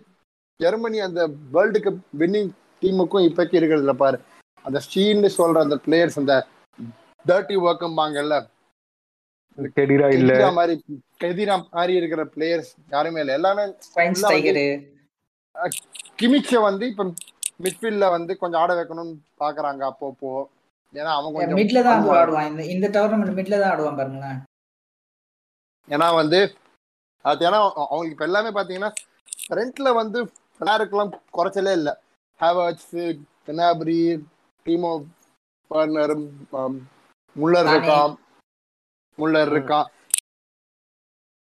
ஜெர்மனி அந்த வேர்ல்டு கப் வின்னிங் டீமுக்கும் இப்போக்கி இருக்கிறதுல பாரு. அந்த ஸ்டீல்னு சொல்ற அந்த பிளேயர்ஸ் அந்த டர்ட்டி ஒர்க்கும்பாங்கல்ல கெடிரா இல்ல. மாதிரி கெதிரா மாதிரி இருக்கிற பிளேயர்ஸ் யாருமே இல்ல. எல்லாமே கிமிச்ச வந்து இப்ப மிட்ஃபீல்ட்ல வந்து கொஞ்சம் ஆட வைக்கணும்னு பாக்குறாங்க அப்பப்போ. ஏன்னா அவன் கொஞ்சம் மிட்ல தான் ஆடுவான். இந்த இந்த டோர்னமெண்ட் மிட்ல தான் ஆடுவான் பாருங்களேன். ஏன்னா வந்து அது ஏன்னா அவங்களுக்கு இப்ப எல்லாமே பாத்தீங்கன்னா ஃப்ரண்ட்ல வந்து பிளாருக்கெல்லாம் குறைச்சலே இல்லை. Havertz Gnabry Timo Werner Muller இருக்கான் முல்லர் இருக்கான்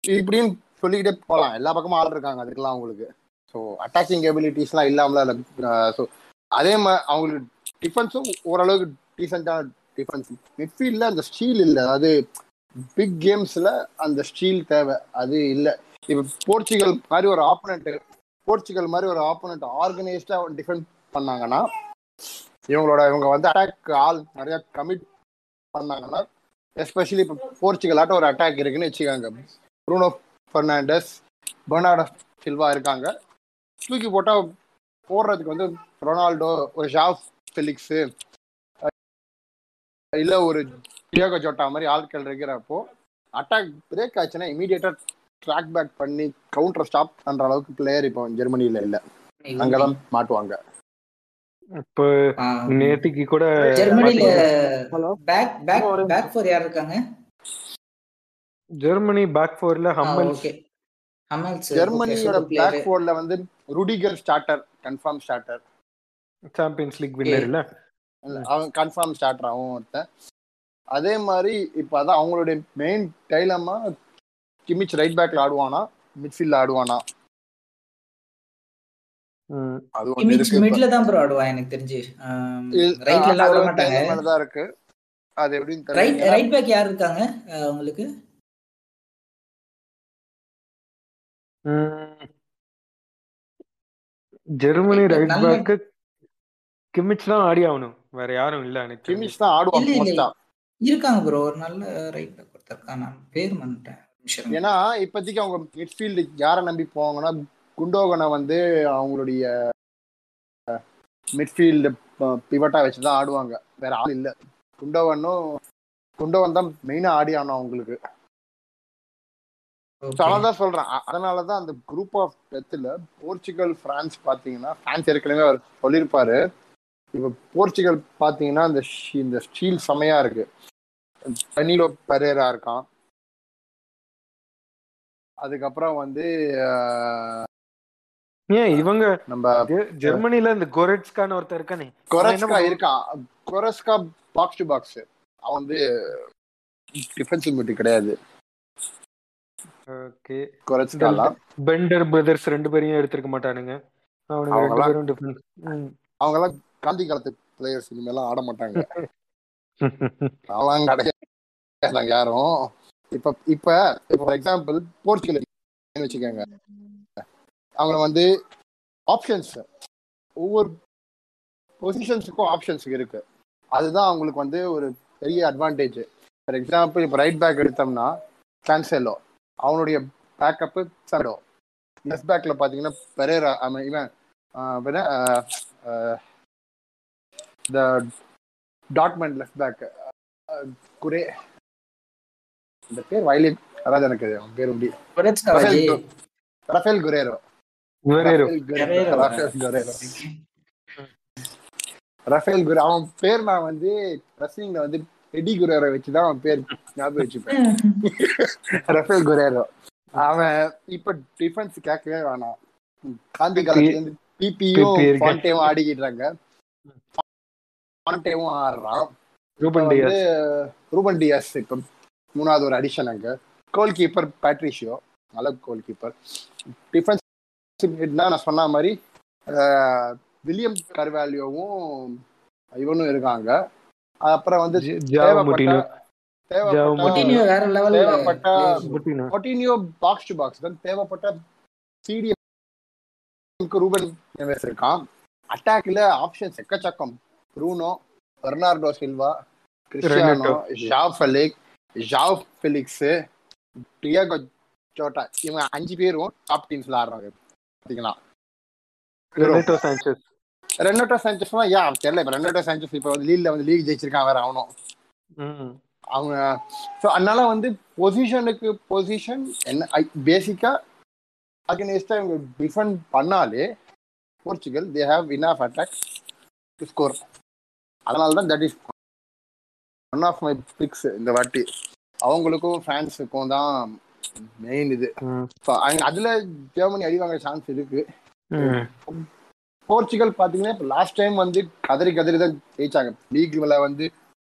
இப்படின்னு சொல்லிக்கிட்டே போகலாம் எல்லா பக்கமும் ஆள் இருக்காங்க அதுக்கெல்லாம் அவங்களுக்கு. ஸோ அட்டாக்கிங் எபிலிட்டிஸ்லாம் இல்லாமல இல்லை ஸோ அதே மாதிரி அவங்களுக்கு டிஃபென்ஸும் ஓரளவுக்கு டீசெண்டான டிஃபென்ஸ் மிட்ஃபீல்டில் அந்த ஸ்டீல் இல்லை. அதாவது பிக் கேம்ஸில் அந்த ஸ்டீல் தேவை. அது இல்லை. இப்போ போர்ச்சுகல் மாதிரி ஒரு ஆப்பனண்ட் போர்ச்சுகல் மாதிரி ஒரு ஆப்போனண்ட் ஆர்கனைஸ்டா டிஃபெண்ட் பண்ணாங்கன்னா இவங்களோட இவங்க வந்து அட்டாக் ஆள் நிறைய கமிட் பண்ணாங்கன்னா எஸ்பெஷலி இப்போ போர்ச்சுகல் ஆட்ட ஒரு அட்டாக் இருக்குன்னு வச்சுக்காங்க. ப்ரூனோ ஃபெர்னாண்டஸ் பெர்னாடோ சில்வா இருக்காங்க. தூக்கி போட்டால் போடுறதுக்கு வந்து ரொனால்டோ ஒரு ஷாஃப் ஃபெலிக்ஸு இல்லை ஒரு டியோகோ ஜோட்டா மாதிரி ஆட்கள் இருக்கிறப்போ அட்டாக் பிரேக் ஆச்சுன்னா இமீடியட்டாக ட்ராக் பேக் பண்ணி கவுண்டர் ஸ்டாப் பண்ற அளவுக்கு பிளேயர் இப்போ ஜெர்மனில இல்ல. அங்கதான் மாட்டுவாங்க. இப்போ நேத்திக்கு கூட ஜெர்மனில பேக் பேக் பேக் ஃபோர் யார் இருக்காங்க? ஜெர்மனி பேக் ஃபோர்ல ஹம்மல் ஓகே ஹம்மல்ஸ். ஜெர்மனியோட பேக் ஃபோர்ல வந்து Rudiger starter confirm starter Champions League winner இல்ல? அவன் கன்ஃபார்ம் ஸ்டார்டர் அவன் ஒருத்தன். அதே மாதிரி இப்போ அதான் அவங்களுடைய மெயின் டைலமா கிமிச் ரைட் பேக்ல ஆடுவானா? மிட்ஃபீல்ட்ல ஆடுவானா? அது ஒன்னு இருக்கு. மிட்ல தான் ப்ரோ ஆடுவா எனக்கு தெரிஞ்சு. ரைட்ல எல்லாம் ஆட மாட்டாங்க. தான் இருக்கு. அது எப்படின்னு ரைட் ரைட் பேக் யார் இருக்காங்க உங்களுக்கு. Germany Right back right back Kimmich தான் ஆடி ஆகணும். வேற யாரும் இல்ல எனக்கு. கிமிஷ் தான் ஆடுவாங்க இருக்காங்க ப்ரோ ஒரு நல்ல ரைட் பேக் ஒருத்தர் இருக்கான். நான் பேர் பண்ணிட்டேன். ஏன்னா இப்போதைக்கு அவங்க மிட்ஃபீல்டு யாரை நம்பி போவாங்கன்னா குண்டோகனை வந்து அவங்களுடைய மிட்ஃபீல்டு பிவட்டா வச்சு தான் ஆடுவாங்க. வேற ஆள் இல்ல. குண்டோகனும் குண்டோகன் தான் மெயினா ஆடி ஆகணும் அவங்களுக்கு. அதான் சொல்றேன். அதனாலதான் அந்த குரூப் ஆஃப் டெத்துல போர்ச்சுகல் பிரான்ஸ் பாத்தீங்கன்னா பிரான்ஸ் ஏற்கனவே அவர் சொல்லியிருப்பாரு. இப்ப போர்ச்சுகல் பாத்தீங்கன்னா இந்த ஷீ- இந்த ஸ்டீல் செமையா இருக்கு. டனிலோ பெரேரா இருக்கான். அதுக்கப்புறம் வந்து ஏன் இவங்க நம்ம ஜெர்மனில இந்த கோரெட்ஸ்கான ஒருத்தர் இருக்கானே பண்ணுவான்? இருக்கான் கொரஸ்கா பாக்ஸ் டு பாக்ஸ் அவன் வந்து டிஃபென்சிவ் மிட்டி கிடையாது. ஓகே. கொரஸ்காலாம் பெண்டர் பிரதர்ஸ் ரெண்டு பேரையும் எடுத்திருக்க மாட்டானுங்க. அவனுங்க ரெண்டு பேரும் டிஃபரன்ஸ் அவங்க எல்லாம் காந்தி காலத்து பிளேயர்ஸ் இனிமேலாம் ஆட மாட்டாங்க. அவன் கிடையாது. யாரும். இப்ப இப்ப ஃபார் எக்ஸாம்பிள் போர்ச்சுகல் வச்சுக்கோங்க. அவங்க வந்து ஆப்ஷன்ஸ் ஒவ்வொரு பொசிஷன்ஸுக்கும் ஆப்ஷன்ஸ் இருக்கு. அதுதான் அவங்களுக்கு வந்து ஒரு பெரிய அட்வான்டேஜ் ஃபார் எக்ஸாம்பிள் இப்போ ரைட் பேக் எடுத்தோம்னா கேன்செலோ அவனுடைய பேக்கப்பு சடோ லெஃப்ட் பேக்கில் பார்த்தீங்கன்னா பெரேரா அவன் இவன் ஆஹ் டாட்மெண்ட் லெஃப்ட் பேக் குரே இந்த பேர் வயலின் அதாவது எனக்கு அவன் பேர் எப்படி ரஃபேல் குரேரோ. ரஃபேல் குரே அவன் பேர் நான் வந்து ரெஸ்லிங்ல வந்து எடி குரேரோ வச்சுதான் அவன் பேர் ஞாபகம் வச்சுப்பேன். Raphael Guerreiro. அவன் இப்ப டிஃபென்ஸ் கேட்கவே வேணாம். காந்தி காலத்துல இருந்து பிபியும். ஃபாண்டேவும் ஆடிக்கிட்டாங்க. ஃபாண்டேவும் ஆடுறான். ரூபன் டியாஸ். ரூபன் டியாஸ் இப்ப மூணாவது ஒரு அடிஷன் அங்க. கோல் கீப்பர் பேட்ரிஷியோ நல்ல கோல் கீப்பர் டிஃபென்ஸ் நான் சொன்ன மாதிரி வில்லியம் கர்வாலியோவும் இவனும் இருக்காங்க. அப்புறம் வந்து ஜாவோ தேவைப்பட்ட முட்டினோ ஜாவோ தேவைப்பட்ட மொட்டினியோ வேற லெவல்ல தேவைப்பட்ட Moutinho Moutinho box to box தான் தேவைப்பட்ட சிடிஎம் ரூபன் இருக்கான். அட்டாக்ல options எக்கச்சக்கம். Bruno Bernardo Silva Cristiano Joao Felix Joao Felix Diogo Jota இவங்க அஞ்சு பேரும் டாப் டீம்ஸ்ல ஆடுறாங்க. பாத்தீங்கன்னா ரெனேட்டோ சாnchez ரெனோட்டோ தான் யா தெரியல இப்ப ரெனோட்டோ சாnchez இப்ப வந்து லீக்ல வந்து லீக் ஜெயிச்சிருக்கான் வேற அவனும். ம் அவங்க ஸோ அதனால வந்து பொசிஷனுக்கு பொசிஷன் என்ன பேசிக்கா அகேன்ஸ்டா இவங்க டிஃபெண்ட் பண்ணாலே Portugal they have enough attack to score அதனால தான் that is one of my picks இந்த வாட்டி. அவங்களுக்கும் ஃபேன்ஸுக்கும் தான் மெயின் இது. அதுல ஜெர்மனி அடி வாங்குற சான்ஸ் இருக்கு. போர்ச்சுகல் பாத்தீங்கன்னா இப்போ லாஸ்ட் டைம் வந்து கதறி கதறி தான் ஜெயிச்சாங்க. லீக்ல வந்து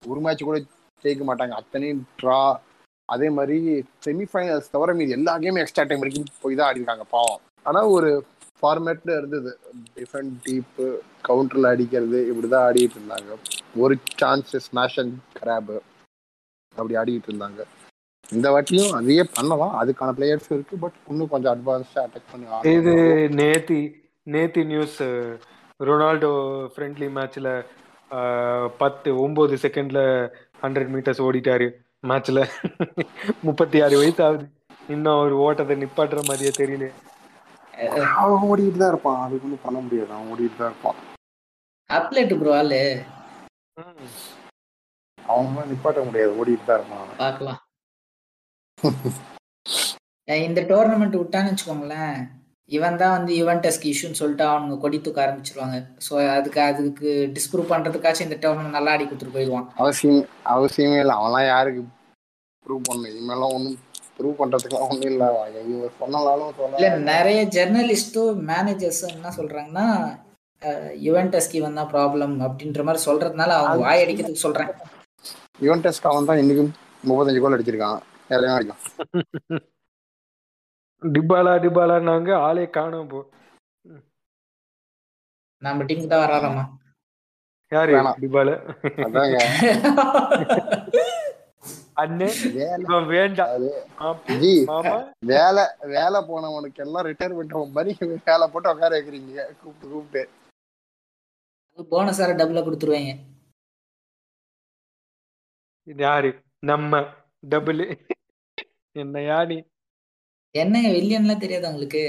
ஒரு மேட்ச் கூட ஜெயிக்க மாட்டாங்க. அத்தனையும் ட்ரா அதே மாதிரி செமிஃபைனல்ஸ் தவிர மீது எல்லா கேமும் எக்ஸ்ட்ரா டைம் வரைக்கும் போய் தான் ஆடிருக்காங்க பாவம். ஆனா ஒரு ஃபார்மேட்ல இருந்தது. டிஃபெண்ட் டீப்பு கவுண்டர்ல அடிக்கிறது இப்படிதான் ஆடிட்டு இருந்தாங்க. ஒரு சான்ஸ் ஸ்மாஷ் அண்ட் கிராப் அப்படி ஆடிட்டு இருந்தாங்க. இந்த வாட்டியும் அதையே பண்ணலாம். அதுக்கான பிளேயர்ஸ் இருக்கு. பட் இன்னும் கொஞ்சம் அட்வான்ஸ்டா அட்டாக் பண்ணி. இது நேத்தி நேத்தி நியூஸ் ரொனால்டோ ஃப்ரெண்ட்லி மேட்ச்ல பத்து ஒன்பது செகண்ட்ல ஹண்ட்ரட் மீட்டர்ஸ் ஓடிட்டாரு மேட்ச்ல முப்பத்தி ஆறு வயசு ஆகுது. இன்னும் அவர் ஓட்டத்தை நிப்பாட்டுற மாதிரியே தெரியல. அவன் ஓடிட்டு தான் இருப்பான். அதுக்கு ஒன்றும் பண்ண முடியாது. அவன் ஓடிட்டு தான் இருப்பான். அப்லேட் ப்ரோ ஆளு. அவன் நிப்பாட்ட முடியாது. ஓடிட்டு தான் இருப்பான் அவன். அஹ் இந்த டோர்னமெண்ட் விட்டான்னு வச்சுக்கோங்களேன். இவன் தான் வந்து யுவன்டஸ்க்கு இஷ்யூன்னு சொல்லிட்டு அவனுங்க கொடி தூக்க ஆரம்பிச்சிருவாங்க. ஸோ அதுக்கு அதுக்கு டிஸ்ப்ரூவ் பண்றதுக்காச்சும் இந்த டோர்னமெண்ட் நல்லா ஆடி கொடுத்துட்டு போயிடுவான். அவசியம் அவசியமே இல்லை. அவன்லாம் யாருக்கு ப்ரூவ் பண்ணணும்? இனிமேலாம் ஒன்றும் ப்ரூவ் பண்றதுக்குலாம் ஒன்றும் இல்லை. சொன்னாலும் இல்ல நிறைய ஜெர்னலிஸ்டும் மேனேஜர்ஸும் என்ன சொல்றாங்கன்னா யுவன்டஸ்க்கு இவன் தான் ப்ராப்ளம் அப்படின்ற மாதிரி சொல்றதுனால அவங்க வாய் அடிக்கிறதுக்கு சொல்றேன். யுவன் டெஸ்ட் அவன் தான் இன்னைக்கும் முப்பத்தஞ்சு கோல் அடிச்சிருக்கான். யாரையும் அடிக்கும். டிபாலா டிபாலான்னாங்க ஆளே காணோம் போ. நம்ம டீமுக்கு தான் வராராமா? யாரு. டிபால அதாங்க. வேலை. வேலை போனவனுக்கு எல்லாம் ரிட்டையர்மெண்ட் மாதிரி வேலை போட்டு உட்கார வைக்கிறீங்க. கூப்பிட்டு கூப்பிட்டு. போனஸ் வேற டபுளா கொடுத்துருவாங்க. இது யாரு? நம்ம டபுள் என்ன யானி என்னங்க வில்லியன்லாம் தெரியாது உங்களுக்கு?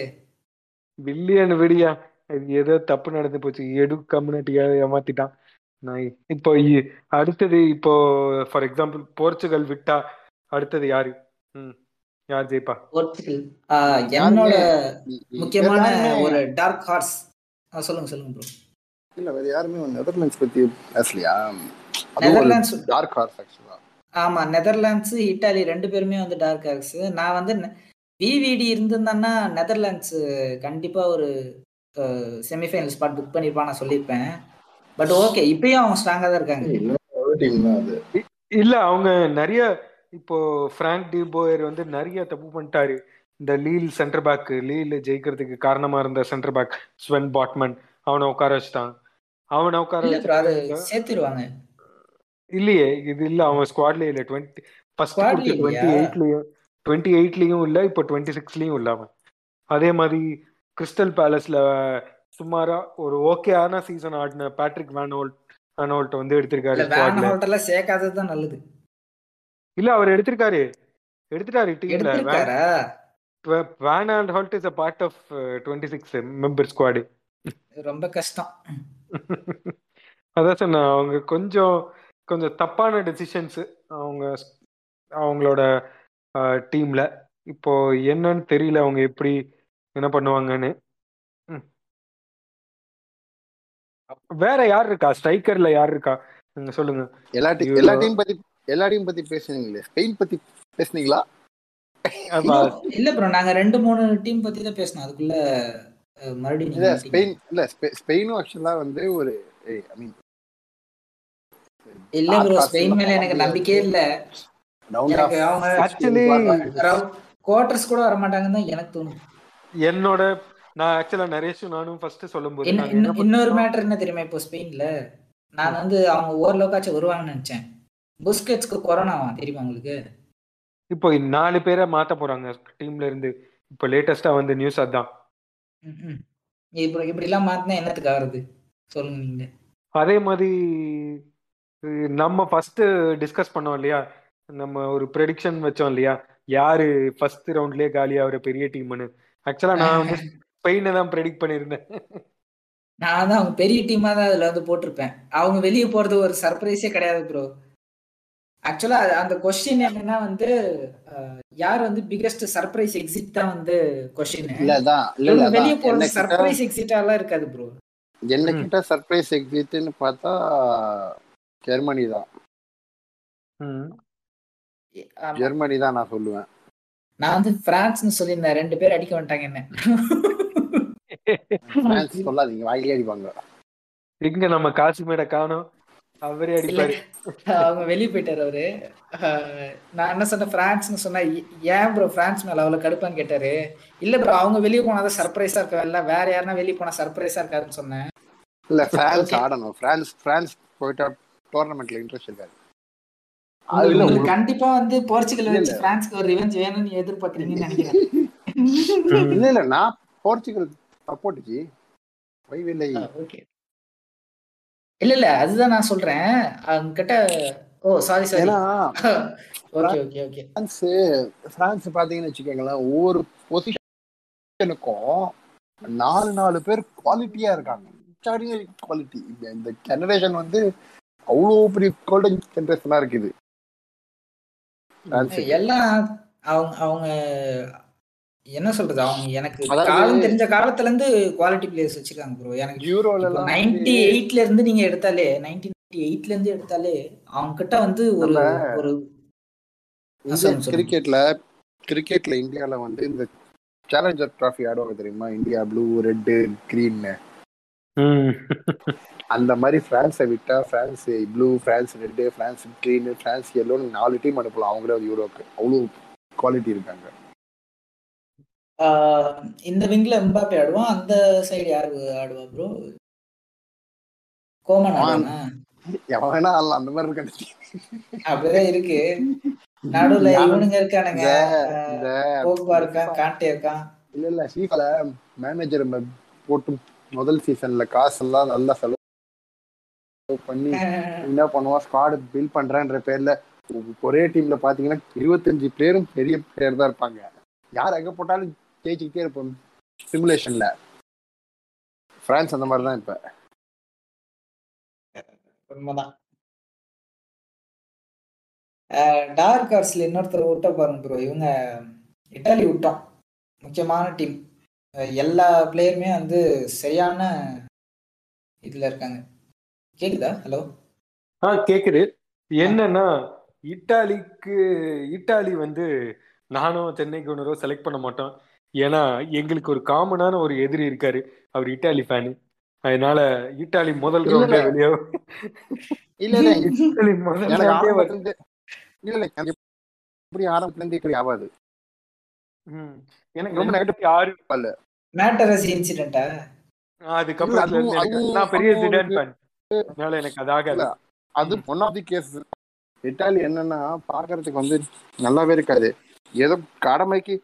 பில்லியன் விடியா. இது ஏதோ தப்பு நடந்து போச்சு. எடு கம்யூனிட்டியா ஏமாத்திட்டான். நான் இப்போ அடுத்தது இப்போ ஃபார் எக்ஸாம்பிள் போர்ச்சுகல் விட்டா அடுத்தது யாரு? ம் யார் ஜெயிப்பா? போர்ச்சுகல். என்னோட முக்கியமான ஒரு டார்க் ஹார்ஸ் சொல்லுங்க சொல்லுங்க ப்ரோ இல்ல வேற யாருமே நெதர்லாண்ட்ஸ் பத்தி பேசலையா? நெதர்லாண்ட்ஸ் டார்க் ஹார்ஸ் ஆக்சுவலா ஆமா நெதர்லாண்ட்ஸ் இட்டாலி ரெண்டு பேருமே வந்து டார்க் ஹார்ஸ் நான் வந்து விவிடி இருந்திருந்தான்னா நெதர்லாண்ட்ஸ் கண்டிப்பா ஒரு செமிஃபைனல் ஸ்பாட் புக் பண்ணிருப்பான் நான் சொல்லியிருப்பேன். பட் ஓகே இப்பயும் அவங்க ஸ்ட்ராங்கா தான் இருக்காங்க. இல்ல அவங்க நிறைய இப்போ பிராங்க் டி போயர் வந்து நிறைய தப்பு பண்ணிட்டாரு. இந்த லீல் சென்டர் பேக் லீல் ஜெயிக்கிறதுக்கு காரணமா இருந்த சென்டர் பேக் ஸ்வென் பாட்மன் அவனை உட்கார வச்சுட்டான். அவனை உட்கார சேர்த்திருவாங்க. இல்லையே இது இல்ல அவன் ஸ்குவாட்லயே இல்ல டுவெண்ட்டி ஃபர்ஸ்ட் டுவெண்ட்டி? எயிட்லயும் டுவெண்ட்டி எயிட்லயும் இல்ல இப்போ டுவெண்ட்டி சிக்ஸ்லயும் இல்ல அவன். அதே மாதிரி கிறிஸ்டல் பேலஸ்ல சுமாரா ஒரு ஓகேயான சீசன் ஆடின பேட்ரிக் வேனோல்ட் வேனோல்ட் வந்து எடுத்திருக்காரு இல்ல வேன் ஸ்குவாட்ல ஹோட்டல்ல சேர்க்காதது தான் நல்லது. இல்ல அவர் எடுத்திருக்காரு. எடுத்துட்டாரு டீம்ல van Aanholt is a part of twenty six member squad ரொம்ப கஷ்டம். அதான் சொன்னேன் அவங்க கொஞ்சம் கொஞ்சம் தப்பான டெசிஷன்ஸ் அவங்க அவங்களோட டீம்ல இப்போ என்னன்னு தெரியல அவங்க எப்படி என்ன பண்ணுவாங்கன்னு. வேற யார் இருக்கா? ஸ்ட்ரைக்கர்ல யார் இருக்கா? நீங்க சொல்லுங்க. எல்லா டீம். எல்லா டீம் பத்தி எல்லா டீம் பத்தி பேசுனீங்களே? ஸ்பெயின் பத்தி பேசுனீங்களா? இல்ல ப்ரோ நாங்க ரெண்டு மூணு டீம் பத்தி தான் பேசணும் அதுக்குள்ள மறுபடியும் ஸ்பெயின் இல்ல ஸ்பெ- ஸ்பெயினும் ஆக்சுவலா வந்து ஒரு ஐ மீன் இல்ல ப்ரோ ஸ்பெயின் மேல எனக்கு நம்பிக்கையே இல்ல. ஆக்சுவலி குவார்டர்ஸ் கூட வர மாட்டாங்கன்னு தான் எனக்கு தோணும் என்னோட நான் ஆக்சுவலா நரேஷும் நானும் ஃபர்ஸ்ட் சொல்லும்போது இன்னொரு? மேட்டர் என்ன தெரியுமா இப்போ ஸ்பெயின்ல? நான் வந்து அவங்க ஓரளவுக்காச்சும் வருவாங்கன்னு நினைச்சேன். புஸ்கெட்ஸ்க்கு கொரோனாவா தெரியுமா உங்களுக்கு? இப்போ நாலு பேரை மாத்த போறாங்க டீம்ல இருந்து. இப்போ லேட்டஸ்டா வந்து நியூஸ் அதான். ம், ம். இப்படி இப்படி எல்லாம் மாத்தினா என்னத்துக்கு ஆகுறது? சொல்லுங்க நீங்க அதே மாதிரி நம்ம ஃபர்ஸ்ட் டிஸ்கஸ் பண்ணோம் இல்லையா? நம்ம ஒரு ப்ரெடிக்ஷன் வச்சோம் இல்லையா? யாரு ஃபர்ஸ்ட் ரவுண்ட்லயே காலி ஆகுற பெரிய டீம்னு ஆக்சுவலா நான் வந்து ஸ்பெயினை தான் ப்ரெடிக்ட் பண்ணியிருந்தேன். நான் தான் அவங்க பெரிய டீமா தான் அதுல வந்து போட்டிருப்பேன். அவங்க வெளியே போறது ஒரு சர்ப்ரைஸே கிடையாது ப்ரோ ஆக்சுவலா அந்த கொஸ்டின் என்னன்னா வந்து யார் வந்து பிகெஸ்ட் சர்ப்ரைஸ் எக்ஸிட் தான் வந்து கொஸ்டின் இல்லதான் இல்ல இல்ல வெளியே. போறது சர்ப்ரைஸ் எக்ஸிட்டாலாம் இருக்காது ப்ரோ என்ன கிட்ட சர்ப்ரைஸ் எக்ஸிட்னு பார்த்தா ஜெர்மனி தான். ம். ஜெர்மனி தான் நான் சொல்லுவேன். நான் வந்து பிரான்ஸ்னு சொல்லியிருந்தேன். ரெண்டு பேர் அடிக்க வந்துட்டாங்க என்ன? பிரான்ஸ் சொல்லாதீங்க வாயிலே அடிப்பாங்க. எங்க நம்ம காசிமேட காணோம். அவரே அடிப்பாரு. அவங்க வெளியே போயிட்டாரு அவரு. நான் என்ன சொன்னேன் பிரான்ஸ்னு சொன்னா "ஏ- ஏன் ப்ரோ பிரான்ஸ் மேல அவ்வளவு கடுப்பான்னு கேட்டாரு? இல்ல ப்ரோ அவங்க வெளியே போனாதான் சர்ப்ரைஸா இருக்கா இல்ல வேற யாருன்னா வெளியே போனா சர்ப்ரைஸா இருக்காதுன்னு சொன்னேன். இல்ல பிரான்ஸ். ஆடணும். பிரான்ஸ் பிரான்ஸ் போயிட்டா டோர்னமெண்ட்ல இன்ட்ரெஸ்ட் இருக்காது. அது உங்களுக்கு இல்ல உங்களுக்கு உங்களுக்கு- கண்டிப்பா வந்து போர்ச்சுகல் வச்சு. பிரான்ஸ்க்கு ஒரு ரிவெஞ்ச் வேணும்னு எதிர்பார்க்கறீங்கன்னு நினைக்கிறேன். இல்ல இல்ல நான் போர்ச்சுகல் சப்போர்ட் ஜி ஓகே இல்ல இல்ல. அதுதான் நான் சொல்றேன். அவங்க கிட்ட ஓ சாரி சாரி ஏன்னா okay okay okay France France பாத்தீங்கன்னு வச்சுக்கோங்களேன் ஒவ்வொரு பொசிஷனுக்கும் நாலு நாலு பேர் குவாலிட்டியா இருக்காங்க. குவாலிட்டி இந்த ஜெனரேஷன் வந்து அவ்வளோ பெரிய கோல்டன் ஜெனரேஷனா இருக்குது. எல்லாம் அவங்க அவங்க என்ன சொல்றது? அவங்க எனக்கு காலம் தெரிஞ்ச காலத்துல இருந்து குவாலிட்டி பிளேயர்ஸ் வச்சிருக்காங்க ப்ரோ எனக்கு யூரோல நைன்டி எயிட்ல இருந்து நீங்க எடுத்தாலே நைன்டீன் எயிட்ல இருந்து எடுத்தாலே அவங்க கிட்ட வந்து ஒரு ஒரு. கிரிக்கெட்ல கிரிக்கெட்ல இந்தியால வந்து இந்த சேலஞ்சர் டிராஃபி ஆடுவாங்க தெரியுமா? இந்தியா ப்ளூ ரெட்டு கிரீன் ம். அந்த மாதிரி பிரான்ஸை விட்டா France blue France red France green France எல்லோன்னு நாலு டீம் அனுப்பலாம். அவங்களே யூரோக்கு அவ்வளோ குவாலிட்டி இருக்காங்க. இந்த விங்ல எம்பாப்பே ஆடுவான் அந்த சைடு யாரு ஆடுவா ப்ரோ கோமன் எவன் வேணா ஆடலாம் அந்த மாதிரி இருக்கு அப்படிதான் இருக்கு. நடுவுல இவனுங்க இருக்கானுங்க. போக்பா இருக்கான் காண்டே இருக்கான். இல்ல இல்ல ஃபீஃபால மேனேஜர் போட்டு முதல் சீசன்ல காசெல்லாம் நல்லா செலவு பண்ணி என்ன பண்ணுவான் ஸ்குவாடு பில் பண்றேன்ற பேர்ல ஒரே டீம்ல பாத்தீங்கன்னா இருபத்தஞ்சு பிளேயரும் பெரிய பிளேயர் தான் இருப்பாங்க. யார் எங்க போட்டாலும் ஜெயிச்சுக்கிட்டே இருப்போம். சிமுலேஷன்ல பிரான்ஸ் அந்த மாதிரி தான் இப்ப. உண்மைதான். டார்க் ஹார்ஸ்ல இன்னொருத்தர் விட்ட பாருங்க ப்ரோ இவங்க இட்டாலி விட்டோம் முக்கியமான டீம் எல்லா பிளேயருமே வந்து சரியான இதுல இருக்காங்க. கேக்குதா? ஹலோ ஆ கேக்குது. என்னன்னா இட்டாலிக்கு இட்டாலி வந்து நானும் சென்னை கவுனரோ செலக்ட் பண்ண மாட்டோம். ஏன்னா எங்களுக்கு ஒரு காமனான ஒரு எதிரி இருக்காரு. அவர் இட்டாலி ஃபேனு அதனால இட்டாலி முதல் ரவுண்டே இல்ல. வெளியே இல்ல இல்ல. இட்டாலி முதல் இல்ல இல்ல. எனக்கு இப்படி ஆரம்பத்துல இருந்து இப்படி ஆகாது ம். எனக்கு ரொம்ப நெகட்டிவ் யாரு மேட்டரசி இன்சிடென்ட்டா அதுக்கப்புறம் இல்ல, அதுவும்- எனக்கு- அதுவும் நான் பெரிய ஒரு- ஃபேன் அதனால எனக்கு அது ஆகாது. அது one of the case Italy என்னன்னா பாக்குறதுக்கு வந்து நல்லாவே இருக்காது. ஏதோ கடமைக்கு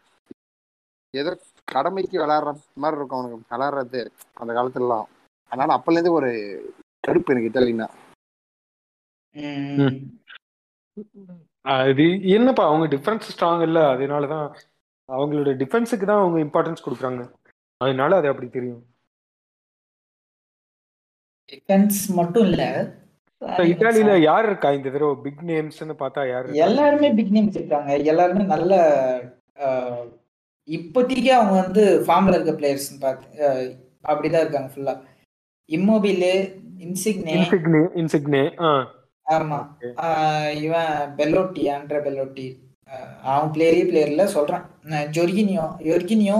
ஏதோ கடமைக்கு விளையாடுற மாதிரி இருக்கும் அவனுக்கு. விளையாடுறது அந்த காலத்துலலாம். அதனால அப்பல இருந்து ஒரு கடுப்பு எனக்கு இட்டாலின்னா ம். அது என்னப்பா அவங்க டிஃபென்ஸ் ஸ்ட்ராங் இல்ல. அதனாலதான் அவங்களோட டிஃபென்ஸுக்கு தான் அவங்க இம்பார்ட்டன்ஸ் கொடுக்குறாங்க. அதனால அது அப்படி தெரியும். டிஃபென்ஸ் மட்டும் இல்ல. இத்தாலியில யார் இருக்கா இந்த தடவை? பிக் நேம்ஸ்னு பார்த்தா யார்? எல்லாருமே பிக் நேம்ஸ் இருக்காங்க எல்லாருமே நல்ல இப்போதைக்கு அவங்க வந்து ஃபார்ம்ல இருக்க பிளேயர்ஸ் பார்த்து அஹ், அப்படிதான் இருக்காங்க ஃபுல்லா இம்மோபிலே இன்சிக்னே இன்சிக்னே ஆமா. இவன் பெல்லோட்டி ஆண்ட்ர பெல்லோட்டி அவன் பிளேயரே பிளேயர்ல சொல்றேன். நான் ஜொர்கினியோ யொர்கினியோ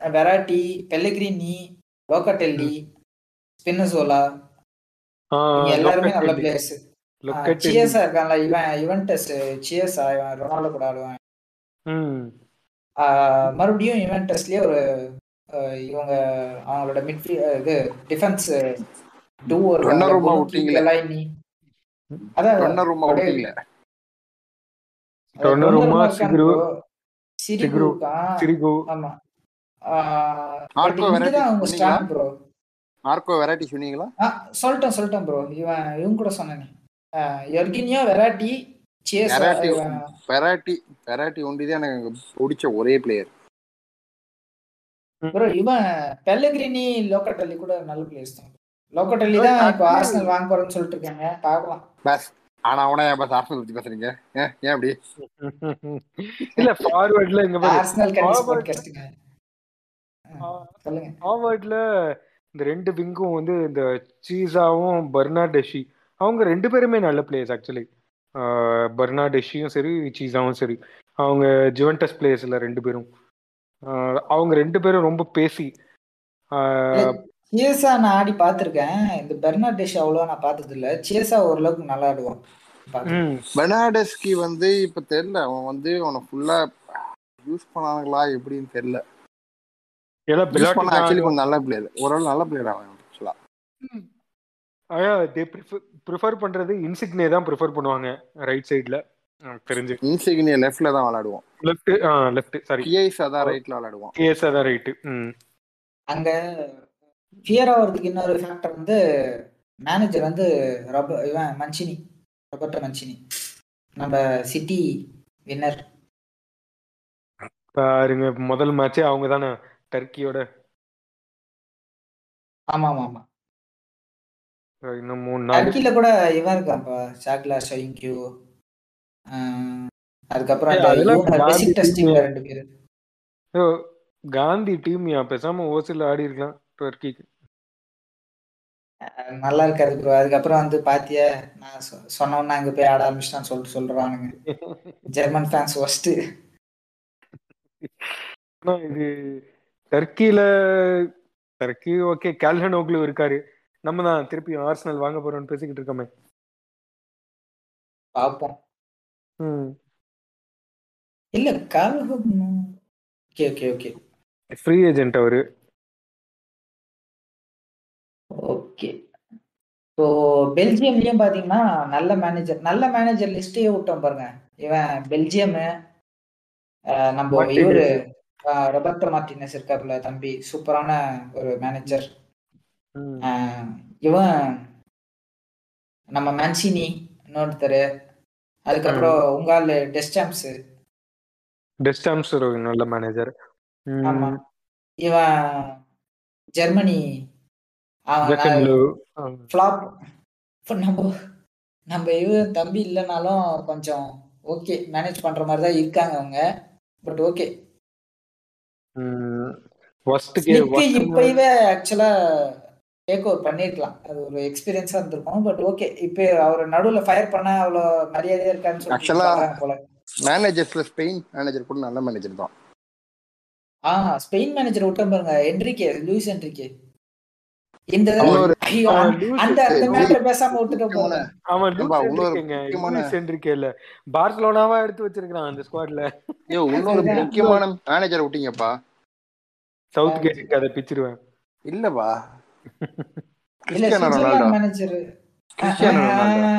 வெராட்டி பெல்லகிரினி லோக்கட்டெல்லி ஸ்பின்னசோலா எல்லாருமே நல்ல. பிளேயர்ஸ். சிஎஸ்ஆ இருக்கான்ல இவன் யுவன்டஸ் சிஎஸ்ஆ இவன் ரொனால்டோ கூட ஆடுவான். மறுபடியும் யுவன்டஸ்லயே ஒரு இவங்க அவங்களோட மிட்ஃபீ இது டிஃபென்ஸ் டூ ஆ, சொல்லிட்டேன் சொல்லிட்டேன் ப்ரோ இவன் இவன் கூட சொன்னேனே. எர்கினியோ வெராட்டி சிஎஸ் வெரைட்டி வெரைட்டி வெரைட்டி ஒண்டிதான் எனக்கு பிடிச்ச ஒரே பிளேயர் ப்ரோ இவன் பெல்லகிரினி லோக்கட்டல்லி கூட நல்ல பிளேயர்ஸ் தான். லோக்கட்டல்லி தான் இப்போ ஆர்சனல் வாங்க போறேன்னு சொல்லிட்டு இருக்காங்க. பார்க்கலாம். பஸ் ஆனா அவனா ஏன் பஸ் ஆர்சனல் பத்தி பேசுறீங்க? ஏன் ஏன் அப்படி? இல்ல ஃபார்வர்ட்ல இங்க பாரு. ஆர்சனல் கண்டிப்பா Forward- பாட்காஸ்ட்டுங்க சொல்லுங்க. ஃபார்வர்ட்ல இந்த ரெண்டு விங்கும் வந்து இந்த சீசாவும் பர்னாடெஷி அவங்க ரெண்டு பேருமே நல்ல பிளேயர்ஸ் ஆக்சுவலி பர்னாடெஷியும் சரி சீசாவும் சரி. அவங்க ஜுவன்டஸ் பிளேயர்ஸ்ல ரெண்டு பேரும். அவங்க ரெண்டு பேரும் ரொம்ப பேசி சிஎஸ்ஆ நான் ஆடி பார்த்துருக்கேன். இந்த பெர்னாடேஷ் அவ்வளோ நான் பார்த்தது இல்ல சிஎஸ்ஆ ஓரளவுக்கு நல்லா ஆடுவான். பெனாடஸ்கி வந்து இப்ப தெரியல. அவன் வந்து அவனை ஃபுல்லா யூஸ் பண்ணாங்களா எப்படின்னு பெலாட்டி ஆக்சுவலி கொஞ்சம் நல்ல பிளேயர் ஓரளவு நல்ல பிளேயர் அவன் ஆக்சுவலா தே ப்ரிஃபர் பண்றது இன்சிக்னே தான் ப்ரிஃபர் பண்ணுவாங்க ரைட் சைடுல தெரிஞ்சு. இன்சிக்னிய லெஃப்ட்ல தான் விளையாடுவோம். லெஃப்ட் லெஃப்ட் சாரி கியைஸ் அதான் ரைட்ல விளையாடுவான் கேஸ் அதான் ரைட்டு ம். அங்க ஃபியர் ஆகிறதுக்கு இன்னொரு ஃபேக்டர் வந்து மேனேஜர் வந்து ரப இவன் மன்சினி ரொபர்ட்டோ மன்சினி. நம்ம சிட்டி வின்னர் பாருங்க முதல் மேட்சே அவங்க தானே டர்க்கியோட ஆமா ஆமா ஆமா இன்னும் மூணு நாள். டர்க்கில கூட இவன் இருக்கான்ப்பா அதுக்கப்புறம் அந்த அதெல்லாம் இவங்க காந்தி பேசிக் டெஸ்டிங்ல. ரெண்டு பேரு. ஐயோ, காந்தி டீம் யா பேசாம ஓசில ஆடி இருக்கலாம் டர்க்கிக்கு நல்லா இருக்காது ப்ரோ அதுக்கப்புறம் வந்து பாத்தியா நான் சொ- சொன்னோன்னா அங்க போய் ஆட ஆரம்பிச்சிட்டான்னு சொல்லிட்டு சொல்றானுங்க. ஜெர்மன் ஃபேன்ஸ் ஆனா இது டர்க்கில டர்க்கி ஓகே கேல்ஹனோக்லு இருக்காரு. நம்ம தான் திருப்பி ஆர்சனல் வாங்க போறோம்னு பேசிக்கிட்டு இருக்கோமே. பார்ப்போம் ம். இல்ல கால்ஹம் okay okay okay. Free agent அவரு. ஓகே. இப்போ பெல்ஜியம்லயும் பாத்தீங்கன்னா நல்ல மேனேஜர் நல்ல மேனேஜர் லிஸ்டே விட்டோம் பாருங்க. இவன் பெல்ஜியம் நம்ம இவரு ரொபர்டோ மார்டினஸ் இருக்காப்புல தம்பி. சூப்பரான ஒரு மேனேஜர் இவன் நம்ம மேன்சினி இன்னொருத்தர். அதுக்கப்புறம் உங்கால டெஸ்டாம்ஸ். டெஸ்டாம்ஸ் ஒரு நல்ல மேனேஜர் ஆமா. இவன் ஜெர்மனி. ஃப்ளாப் நம்ம நம்ம இவ தம்பி இல்லைனாலும் கொஞ்சம் ஓகே மேனேஜ் பண்ற மாதிரி தான் இருக்காங்க அவங்க. பட் ஓகே இப்பவே ஆக்சுவலா டேக் ஓவர் பண்ணிருக்கலாம். அது ஒரு எக்ஸ்பீரியன்ஸா இருந்திருக்கும். பட் ஓகே இப்போ அவர் நடுவுல ஃபயர் பண்ண அவ்வளவு மரியாதையா இருக்கான்னு சொல்லி மேனேஜர்ஸ்ல ஸ்பெயின் மேனேஜர் கூட நல்ல மேனேஜர் தான். ஆ ஸ்பெயின் மேனேஜர் விட்ட பாருங்க. என்ரிகே லூயிஸ் என்ரிகே இந்த அந்த அந்த மேட்டர் பேசாம விட்டுட்டு போல அவன் லூயிஸ் என்ரிகேல பார்சலோனாவா எடுத்து வச்சிருக்கான் அந்த ஸ்குவாட்ல ஐயோ இன்னொரு முக்கியமான மேனேஜர் விட்டீங்கப்பா. சவுத் கேட்டுக்கு அதை பிச்சிருவேன். இல்லப்பா. Cristiano Ronaldo. Manager Cristiano Ronaldo.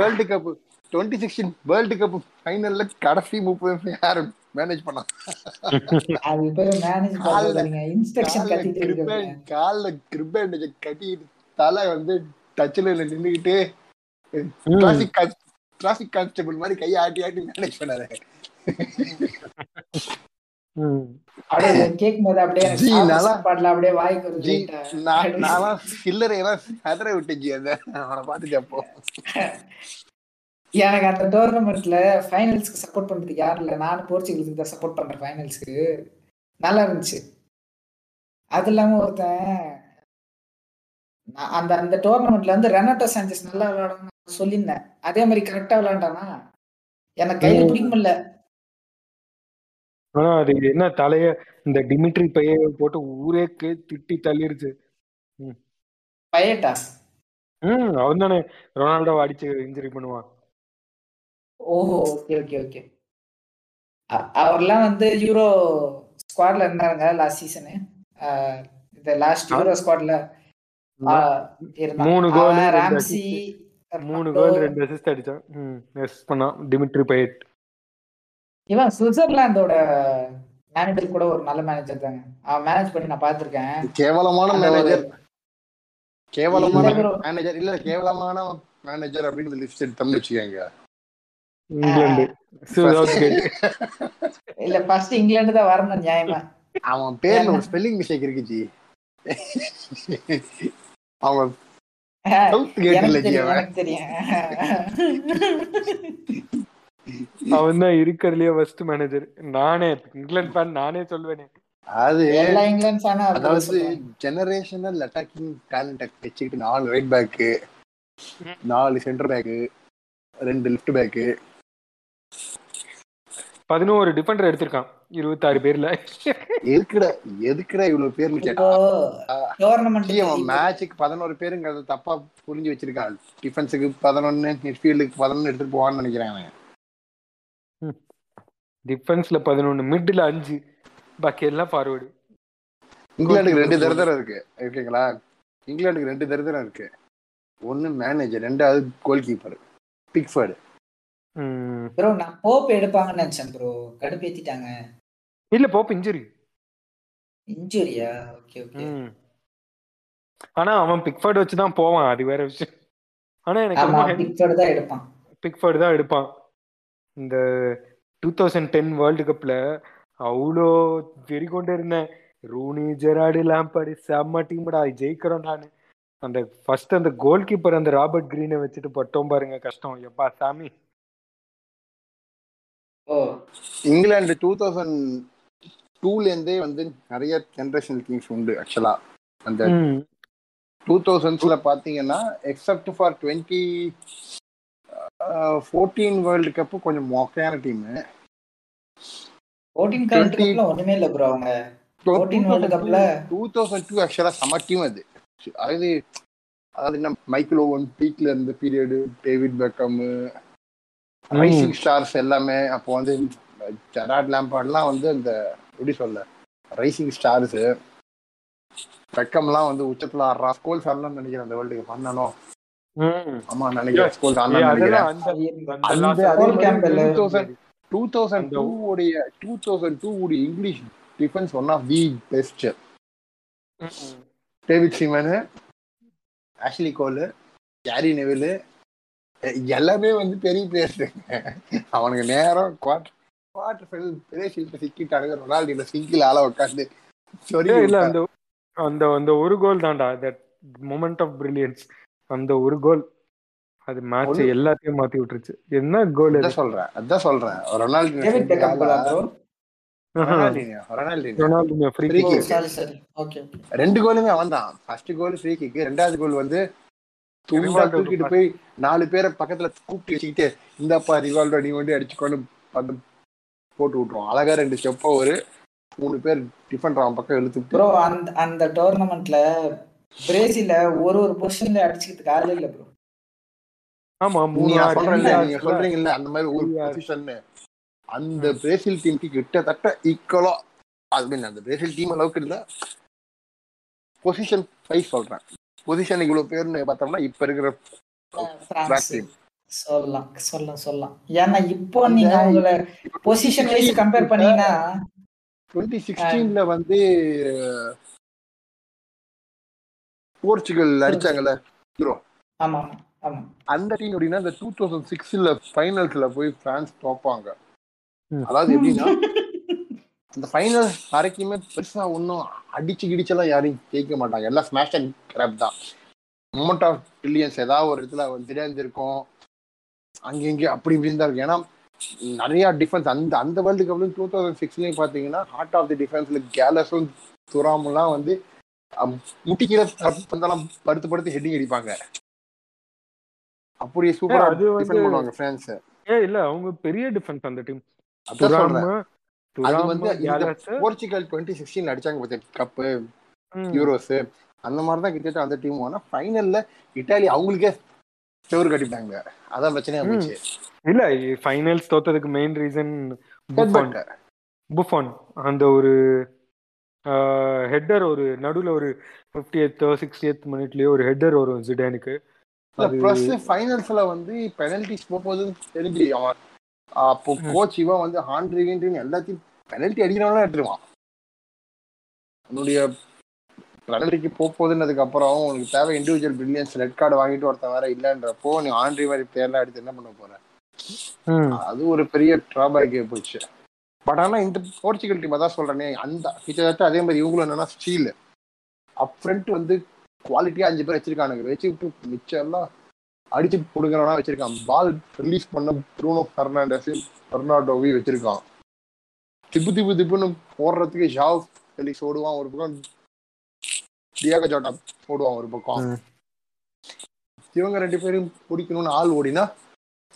World cup twenty sixteen world cup ஃபைனல்ல கடைசி முப்பது யாரு மேனேஜ் பண்ணா? அது பேரு மேனேஜ் பண்றீங்க இன்ஸ்ட்ரக்ஷன் கட்டிட்டு இருக்கீங்க. கால்ல கிரிபேண்டேஜ் கட்டிட்டு தலை வந்து டச்ல நின்னுக்கிட்டு டிராஃபிக் டிராஃபிக் கான்ஸ்டபிள் மாதிரி கையை ஆட்டி ஆட்டி மேனேஜ் பண்ணாரு எனக்கு அந்த டோர்னமெண்ட்ல ஃபைனல்ஸ்க்கு சப்போர்ட் பண்றதுக்கு யாரும் இல்லை. நானும் போர்ச்சுகலுக்கு தான் சப்போர்ட் பண்றேன் ஃபைனல்ஸ்க்கு நல்லா இருந்துச்சு. அது இல்லாம ஒருத்தன் அந்த அந்த டோர்னமெண்ட்ல வந்து ரெனாட்டோ சாnchez நல்லா விளையாடணும்னு சொல்லியிருந்தேன். அதே மாதிரி கரெக்டா விளையாண்டானா எனக்கு கையில பிடிக்க முடியல. ஆனா அது என்ன தலைய இந்த டிமிட்ரி பைய போட்டு ஊரே திட்டி தள்ளிருச்சு. பயட்டா ம் அவன் தானே ரொனால்டோ அடிச்சு இன்ஜுரி பண்ணுவான். ஓஹோ ஓகே ஓகே ஓகே. அவர்லாம் வந்து யூரோ ஸ்குவாட்ல இருந்தாருங்க லாஸ்ட் சீசனு இந்த லாஸ்ட் யூரோ ஸ்குவாட்ல மூணு கோல் ராம்சி மூணு கோல் ரெண்டு அசிஸ்ட் அடிச்சான். ம் எஸ் பண்ணான். டிமிட்ரி பையட் இவன் சுவிட்சர்லாந்தோட மேனேஜர் கூட ஒரு நல்ல மேனேஜர் தாங்க. அவன் மேனேஜ் பண்ணி நான் பாத்திருக்கேன் கேவலமான மேனேஜர் கேவலமான மேனேஜர் இல்ல கேவலமான மேனேஜர் அப்படின்னு லிஸ்ட் எடுத்தோம்னு வச்சுக்கோங்க. இங்கிலாந்து. இல்ல ஃபர்ஸ்ட் இங்கிலாந்து தான் வரணும் நியாயமா? அவன் பேர்ல ஒரு ஸ்பெல்லிங் மிஸ்டேக் இருக்கு ஜி. அவன். எனக்கு தெரியும். அவன் தான் இருக்கிறதுலயே ஃபர்ஸ்ட் மேனேஜர் நானே இங்கிலாந்து ஃபேன் நானே சொல்வேனே. அது எல்லா இங்கிலாந்து ஃபேனா அதாவது ஜெனரேஷனல் அட்டாக்கிங் டேலண்ட் வச்சுக்கிட்டு நாலு ரைட் பேக்கு நாலு சென்டர் பேக்கு ரெண்டு லெஃப்ட் பேக்கு பதினோரு டிஃபெண்டர் எடுத்திருக்கான் இருபத்தாறு பேர்ல. எதுக்குடா எதுக்குடா இவ்வளவு பேர்னு கேட்டான் மேட்சுக்கு பதினோரு பேருங்கிறத தப்பா புரிஞ்சு வச்சிருக்கான். டிஃபென்ஸுக்கு பதினொன்னு மிட்ஃபீல்டுக்கு பதினொன்னு எடுத்துட்டு போவான்னு நினைக்கிறேன் அவன். டிஃபென்ஸ்ல பதினொன்னு மிட்ல அஞ்சு. பாக்கி எல்லாம் ஃபார்வர்டு இங்கிலாந்துக்கு ரெண்டு தரதரம் இருக்கு. ஓகேங்களா? இங்கிலாந்துக்கு ரெண்டு தரதரம் இருக்கு. ஒன்னு மேனேஜர் ரெண்டாவது கோல் கீப்பர் பிக்ஃபர்டு ப்ரோ நான் போப் எடுப்பாங்கன்னு நினைச்சேன் ப்ரோ கடுப்பேத்திட்டாங்க இல்ல போப் இன்ஜுரி இன்ஜுரியா ஓகே ஓகே ஆனா அவன் பிக்ஃபர்ட் வச்சு தான் போவான். அது வேற விஷயம். ஆனா எனக்கு பிக்ஃபர்ட் தான் எடுப்பான். பிக்ஃபர்ட் தான் எடுப்பான். இந்த டூ தௌசண்ட் டென் வேர்ல்டு கப்ல அவ்வளோ வெறி கொண்டு இருந்தேன். ரூனி ஜெராடு லாம்பாடு செம்ம டீம்டா ஜெயிக்கிறோம் நான். அந்த ஃபர்ஸ்ட் அந்த கோல் கீப்பர் அந்த ராபர்ட் கிரீனை வச்சுட்டு பட்டோம் பாருங்க. கஷ்டம். எப்பா சாமி? இங்கிலாந்து டூ தௌசண்ட் டூலேருந்தே வந்து நிறைய ஜென்ரேஷன் டீம்ஸ் உண்டு ஆக்சுவலா அந்த டூ தௌசண்ட்ஸ்ல பாத்தீங்கன்னா except for twenty fourteen world cup கொஞ்சம் மொக்கையான டீம் ஃபோர்டீன் கப்ல ஒண்ணுமே இல்ல ப்ரோ அவங்க. ஃபோர்டீன் வேர்ல்டு கப்ல டூ தௌசண்ட் டூ ஆக்சுவலா சம டீம் அது. அதாவது அதாவது என்ன மைக்கேல் ஓவன் பீக்ல இருந்த period David Beckham rising stars எல்லாமே அப்போ வந்து ஜெராட் லேம்பார்ட்லாம் வந்து அந்த எப்படி சொல்ல ரைசிங் ஸ்டார்ஸ் பெக்கம்லாம் வந்து உச்சத்துல ஆடுறா ஸ்கோல்ஸ் ஆடலாம்னு நினைக்கிறேன் அந்த வேர்ல்டு கப் பண்ணணும். ஆமா நினைக்கிறேன். ஸ்கோல்ஸ் ஏய், ஆடலாம்னு நினைக்கிறேன். அதெல்லாம் அந்த- அந்த அந்த last அதே Cole மாதிரி Campbell. 2000 டூ தௌசண்ட் டூ உடைய டூ தௌசண்ட் டூ உடைய English defence one of the best ம், ம். David Seaman Ashley Cole Gary Neville எல்லாமே வந்து பெரிய பிளேயர்ஸ் அவனுக்கு நேரம் குவார்டர் குவார்டர் ஃபைனல் பெரிய ஷீல்ட் சிக்கிட்டானுங்க. ரொனால்டோ சிங்கிள் ஆள உட்காந்து சொரி ஏய், இல்ல அந்த அந்த அந்த ஒரு கோல் தான்டா. தட் மொமெண்ட் ஆஃப் பிரில்லியன்ஸ் அந்த ஒரு கோல் அது மேட்ச் எல்லாத்தையும் மாத்தி விட்டுருச்சு. என்ன கோல் அதான் சொல்றேன் அதான் சொல்றேன். ரெண்டு கோலுமே அவன் தான். ஃபர்ஸ்ட் கோல் ஃப்ரீ கிக் ரெண்டாவது கோல் வந்து துண்டா தூக்கிட்டு போய் நாலு பேரை பக்கத்துல கூப்பிட்டு வச்சுக்கிட்டு இந்தாப்பா ரிவால்டோ நீ வந்து அடிச்சுக்கொண்டு வந்து போட்டு விட்டுருவோம் அழகா ரெண்டு ஸ்டெப்போ ஒரு மூணு பேர் டிஃபன் அவன் பக்கம் இழுத்து ப்ரோ அந்த அந்த டோர்னமெண்ட்ல பிரேசில ஒரு ஒரு பொசிஷன்ல அடிச்சுக்கிறதுக்கு ஆளே இல்ல ப்ரோ ஆமா நீங்க சொல்றீங்கல்ல அந்த மாதிரி ஒரு. பொசிஷன் அந்த பிரேசில் டீமுக்கு கிட்டத்தட்ட ஈக்குவலா அது மீன் அந்த பிரேசில் டீம் அளவுக்கு இல்ல. பொசிஷன் வைஸ் சொல்றேன். பொசிஷன் இவ்வளவு பேர்னு பார்த்தோம்னா இப்ப இருக்கிற. சொல்லலாம் சொல்லலாம் சொல்லலாம். ஏன்னா இப்போ நீங்க அவங்கள பொசிஷன் வைஸ் கம்பேர் பண்ணீங்கன்னா டுவெண்ட்டி சிக்ஸ்டீன்ல வந்து போர்ச்சுகல் அடிச்சாங்கல்ல ஆமா அந்த டீம் எப்படின்னா இந்த டூ தௌசண்ட் சிக்ஸ்ல ஃபைனல்ஸ்ல போய் பிரான்ஸ் தோப்பாங்க. அதாவது எப்படின்னா அந்த ஃபைனல் வரைக்குமே பெருசா ஒன்றும் அடிச்சு கிடிச்செல்லாம் யாரையும் ஜெயிக்க மாட்டாங்க. எல்லாம் ஸ்மாஷ் அண்ட் கிராப் தான். மொமெண்ட் ஆஃப் பில்லியன்ஸ் ஏதாவது ஒரு இடத்துல வந்து தெரியாந்திருக்கும் அங்கே இங்கே அப்படி இப்படின்னு தான் இருக்கும். ஏன்னா நிறைய டிஃபென்ஸ் அந்த அந்த வேர்ல்டு கப்லையும் டூ தௌசண்ட் சிக்ஸ்லையும் பார்த்தீங்கன்னா ஹார்ட் ஆஃப் தி டிஃபென்ஸ்ல கேலஸும் துராமெல்லாம் வந்து முட்டி கீழே படுத்து படுத்து ஹெட்டிங் அடிப்பாங்க. அப்படி சூப்பரா அது டிஃபெண்ட் பண்ணுவாங்க பிரான்ஸ் ஏ இல்ல அவங்க பெரிய டிஃபென்ஸ் அந்த டீம் அது வந்து போர்ச்சுகல் டுவெண்ட்டி சிக்ஸ்டீன் அடிச்சாங்க பார்த்தா கப்பு யூரோஸ் அந்த மாதிரி தான் கிட்டத்தட்ட அந்த டீம் ஆனா ஃபைனல்ல இட்டாலி அவங்களுக்கே செவரு கட்டிட்டாங்க. அதான் பிரச்சனையா. போச்சு. இல்ல ஃபைனல்ஸ் தோத்ததுக்கு மெயின் ரீசன் புஃபான். புஃபான் அந்த ஒரு ஹெட்டர் ஒரு நடுவுல ஒரு ஃபிஃப்டி எய்த் சிக்ஸ்டி மினிட்லயோ ஒரு ஹெட்டர் வரும் ஜிடானுக்கு பிளஸ் ஃபைனல்ஸ்ல வந்து பெனல்டிஸ் போகுதுன்னு தெரிஞ்சு அவன் அப்போ கோச் இவன் வந்து ஹாண்ட்ரிகின்னு எல்லாத்தையும் பெனல்டி அடிக்கிறவனா எடுத்துருவான். உன்னுடைய பெனல்டிக்கு போகுதுன்னதுக்கு அப்புறம் உனக்கு தேவை இண்டிவிஜுவல் பிரில்லியன்ஸ் ரெட் கார்டு வாங்கிட்டு ஒருத்தன் வேற இல்லைன்றப்போ நீ ஆண்ட்ரி மாதிரி பேர்லாம் எடுத்து என்ன பண்ண போற? அது ஒரு பெரிய டிராபேக்கே போச்சு. பட் ஆனா இந்த போர்ச்சுகல் டீம் அதான் சொல்றேனே அந்த கிட்டத்தட்ட அதே மாதிரி இவங்களும் என்னன்னா ஸ்டீல் அப் ஃப்ரண்ட் வந்து குவாலிட்டியா அஞ்சு பேர் வச்சிருக்கானுங்க. வச்சு விட்டு மிச்சம் எல்லாம் அடிச்சு கொடுக்குறவனா வச்சிருக்கான். பால் ரிலீஸ் பண்ண ப்ரூனோ பெர்னாண்டஸ் பெர்னாடோவி வச்சிருக்கான். திப்பு திப்பு திப்புன்னு போடுறதுக்கு ஷாவ் ஃபெலிக்ஸ் ஓடுவான் ஒரு பக்கம். டியாகோ ஜோட்டா ஓடுவான் ஒரு பக்கம். இவங்க ரெண்டு பேரும் பிடிக்கணும்னு ஆள் ஓடினா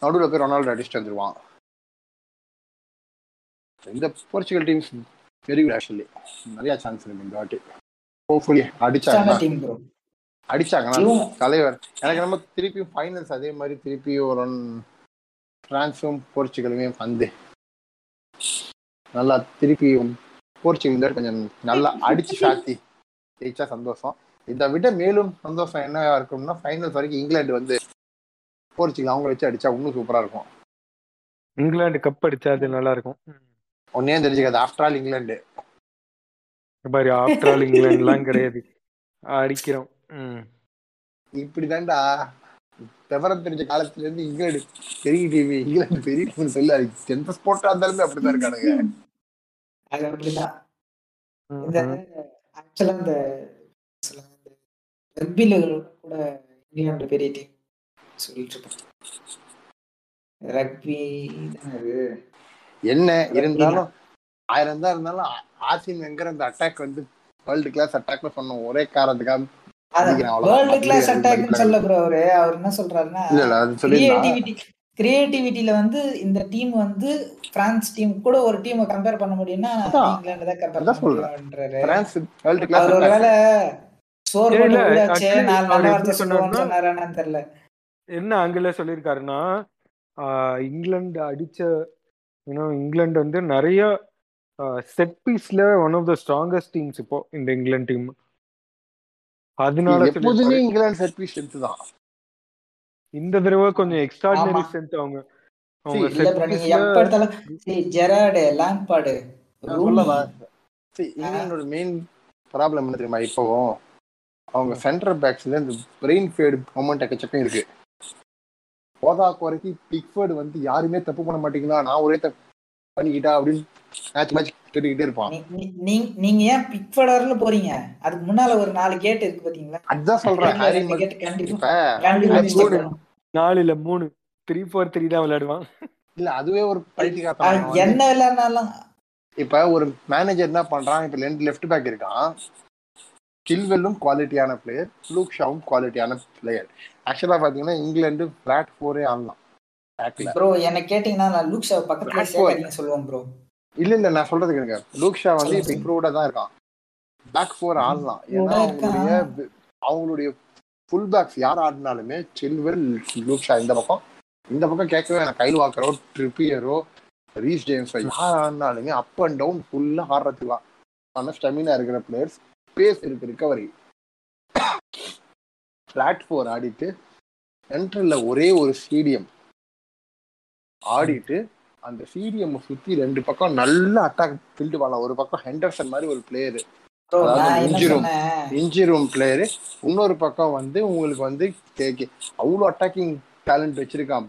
நடுவில் போய் ரொனால்டோ அடிச்சுட்டு வந்துருவான். இந்த Portugal teams very good actually நிறைய சான்ஸ் இருக்கு இந்த வாட்டி. ஹோப்ஃபுல்லி ப்ரோ அடிச்சாங்கன்னா தலைவர். எனக்கு நம்ம திருப்பியும் ஃபைனல்ஸ் அதே மாதிரி திருப்பி ஒரு பிரான்ஸும் போர்ச்சுகலுமே வந்து நல்லா திருப்பியும் போர்ச்சுகல் கொஞ்சம் நல்லா அடிச்சு சாத்தி ஜெயிச்சா சந்தோஷம். இதை விட மேலும் சந்தோஷம் என்ன இருக்கும்னா ஃபைனல்ஸ் வரைக்கும் இங்கிலாந்து வந்து போர்ச்சுகல் அவங்க வச்சு அடிச்சா இன்னும் சூப்பரா இருக்கும். இங்கிலாந்து கப் அடிச்சா அது நல்லா இருக்கும். ஒன்னே தெரிஞ்சுக்காது? ஆஃப்டர் ஆல் இங்கிலாந்து பாரு ஆஃப்டர் ஆல் இங்கிலாந்துலாம் கிடையாது. அடிக்கிறோம். ம். இப்படிதான்டா. விவரம் தெரிஞ்ச காலத்துல இருந்து இங்கிலாந்து பெரிய டிவி இங்கிலாந்து பெரிய டீம் சொல்லி. அது எந்த ஸ்போர்ட்டா இருந்தாலுமே அப்படிதான் இருக்கானுங்க. அது அப்படிதான். இந்த. ஆக்சுவலா இந்த ரக்பில கூட இங்கிலாந்து பெரிய டீம் சொல்லிட்டு இருப்பாங்க. ரக்பி தானே அது? என்ன இருந்தாலும் ஆயிரம் தான் இருந்தாலும் ஆர்சின் வெங்கர் அந்த அட்டாக் வந்து வேர்ல்டு கிளாஸ் அட்டாக்ல சொன்ன ஒரே காரணத்துக்காக. வேர்ல்டு கிளாஸ் அட்டாக்னு சொல்ல ப்ரோ அவரு அவர் என்ன சொல்றாருன்னா இல்ல இல்ல அது சொல்லி கிரியேட்டிவிட்டி கிரியேட்டிவிட்டியில வந்து இந்த டீம் வந்து பிரான்ஸ் டீம் கூட ஒரு டீமை கம்பேர் பண்ண முடியும்னா. இங்கிலாந்து தான் கம்பேர் அதான் பண்ண சொல்றேன். முடியும்ன்றாரு பிரான்ஸ் வேர்ல்டு கிளாஸ் அவர் ஒருவேளை இல்ல, போட்டு நாலு நல்ல வார்த்தை சொன்னாருன்னா- தெரியல என்ன ஆங்கில சொல்லியிருக்காருன்னா ஆஹ், இங்கிலாந்து அடிச்ச ஏன்னா இங்கிலாந்து வந்து நிறைய set பீஸ்ல one of the strongest teams இப்போ இந்த இங்கிலாந்து டீம் அதனால எப்போதுமே இங்கிலாந்து செட் பீஸ் ஸ்ட்ரென்த் தான். இந்த தடவை கொஞ்சம் எக்ஸ்ட்ராடினரி. ஸ்ட்ரென்த் அவங்க. See, அவங்க bro, நீங்க எப்ப எடுத்தாலும் see, ஜெரார்டு லாம்பார்டு சொல்லவா See, இங்கிலாந்தோட மெயின் ப்ராப்ளம் என்ன தெரியுமா? இப்போ அவங்க சென்டர் பேக்ஸ்ல இந்த பிரெயின் ஃபேடு மொமெண்ட் எக்கச்சக்கம் இருக்கு. போதா குறைக்கு பிக்ஃபர்டு வந்து யாருமே தப்பு பண்ண மாட்டீங்களா? நான் ஒரே தப்பு பண்ணிக்கிட்டா அப்படின்னு மேட்ச் மேட்ச் கேட்டுக்கிட்டே இருப்பான். நீங்க ஏன் பிக்ஃபர்டர்ல போறீங்க? அதுக்கு முன்னால ஒரு நாலு கேட் இருக்கு பாத்தீங்களா? அதான் சொல்றேன். நாலு இல்ல மூணு. த்ரீ ஃபோர் த்ரீ தான் விளையாடுவான். இல்ல அதுவே ஒரு ஆ, பைத்தியக்காரத்தனம் என்ன விளையாடினாலும் இப்ப ஒரு மேனேஜர் என்ன பண்றான்? இப்ப லெஃப்ட் பேக் இருக்கான். கில்வெல்லும் குவாலிட்டியான பிளேயர் லூக் ஷாவும் குவாலிட்டியான பிளேயர் ஆக்சுவலா பாத்தீங்கன்னா இங்கிலாந்து பிளாட் ஃபோரே ஆடலாம். ப்ரோ என்ன கேட்டீங்கன்னா நான் லூக் ஷா பக்கத்துல சொல்லுவோம் ப்ரோ இல்ல இல்ல நான் சொல்றது கேளுங்க லூக் ஷா வந்து இப்ப. இம்ப்ரூவ்டா தான் இருக்கான். பேக் ஃபோர் ஆடலாம். ஏன்னா அவங்களுடைய அவங்களுடைய ஃபுல் பேக்ஸ் யார் ஆடினாலுமே சில்வெல் லூக் ஷா இந்த பக்கம். இந்த பக்கம் கேட்கவே நான் கைல் வாக்கரோ ட்ரிப்பியரோ ரீஸ் ஜேம்ஸோ யார் ஆடினாலுமே அப் அண்ட் டவுன் ஃபுல்லா ஆடுறதுக்கு ஆனால் ஸ்டெமினா இருக்கிற பிளேயர்ஸ் ஸ்பேஸ் இருக்கு ரிகவரி பிளாட் ஃபோர் ஆடிட்டு சென்ட்ரல்ல ஒரே ஒரு ஸ்டேடியம் ஆடிட்டு அந்த ஸ்டேடியம் சுத்தி ரெண்டு பக்கம் நல்ல அட்டாக் ஃபீல்டு பண்ணலாம் ஒரு பக்கம் ஹெண்டர்சன் மாதிரி ஒரு பிளேயர் ப்ரோ அதாவது நான் என்ன injury room. சொன்னேன்? இன்ஜி ரூம் பிளேயரு இன்னொரு பக்கம் வந்து உங்களுக்கு வந்து கே- கே- அவ்வளோ அட்டாக்கிங் டேலண்ட் வச்சிருக்கான்.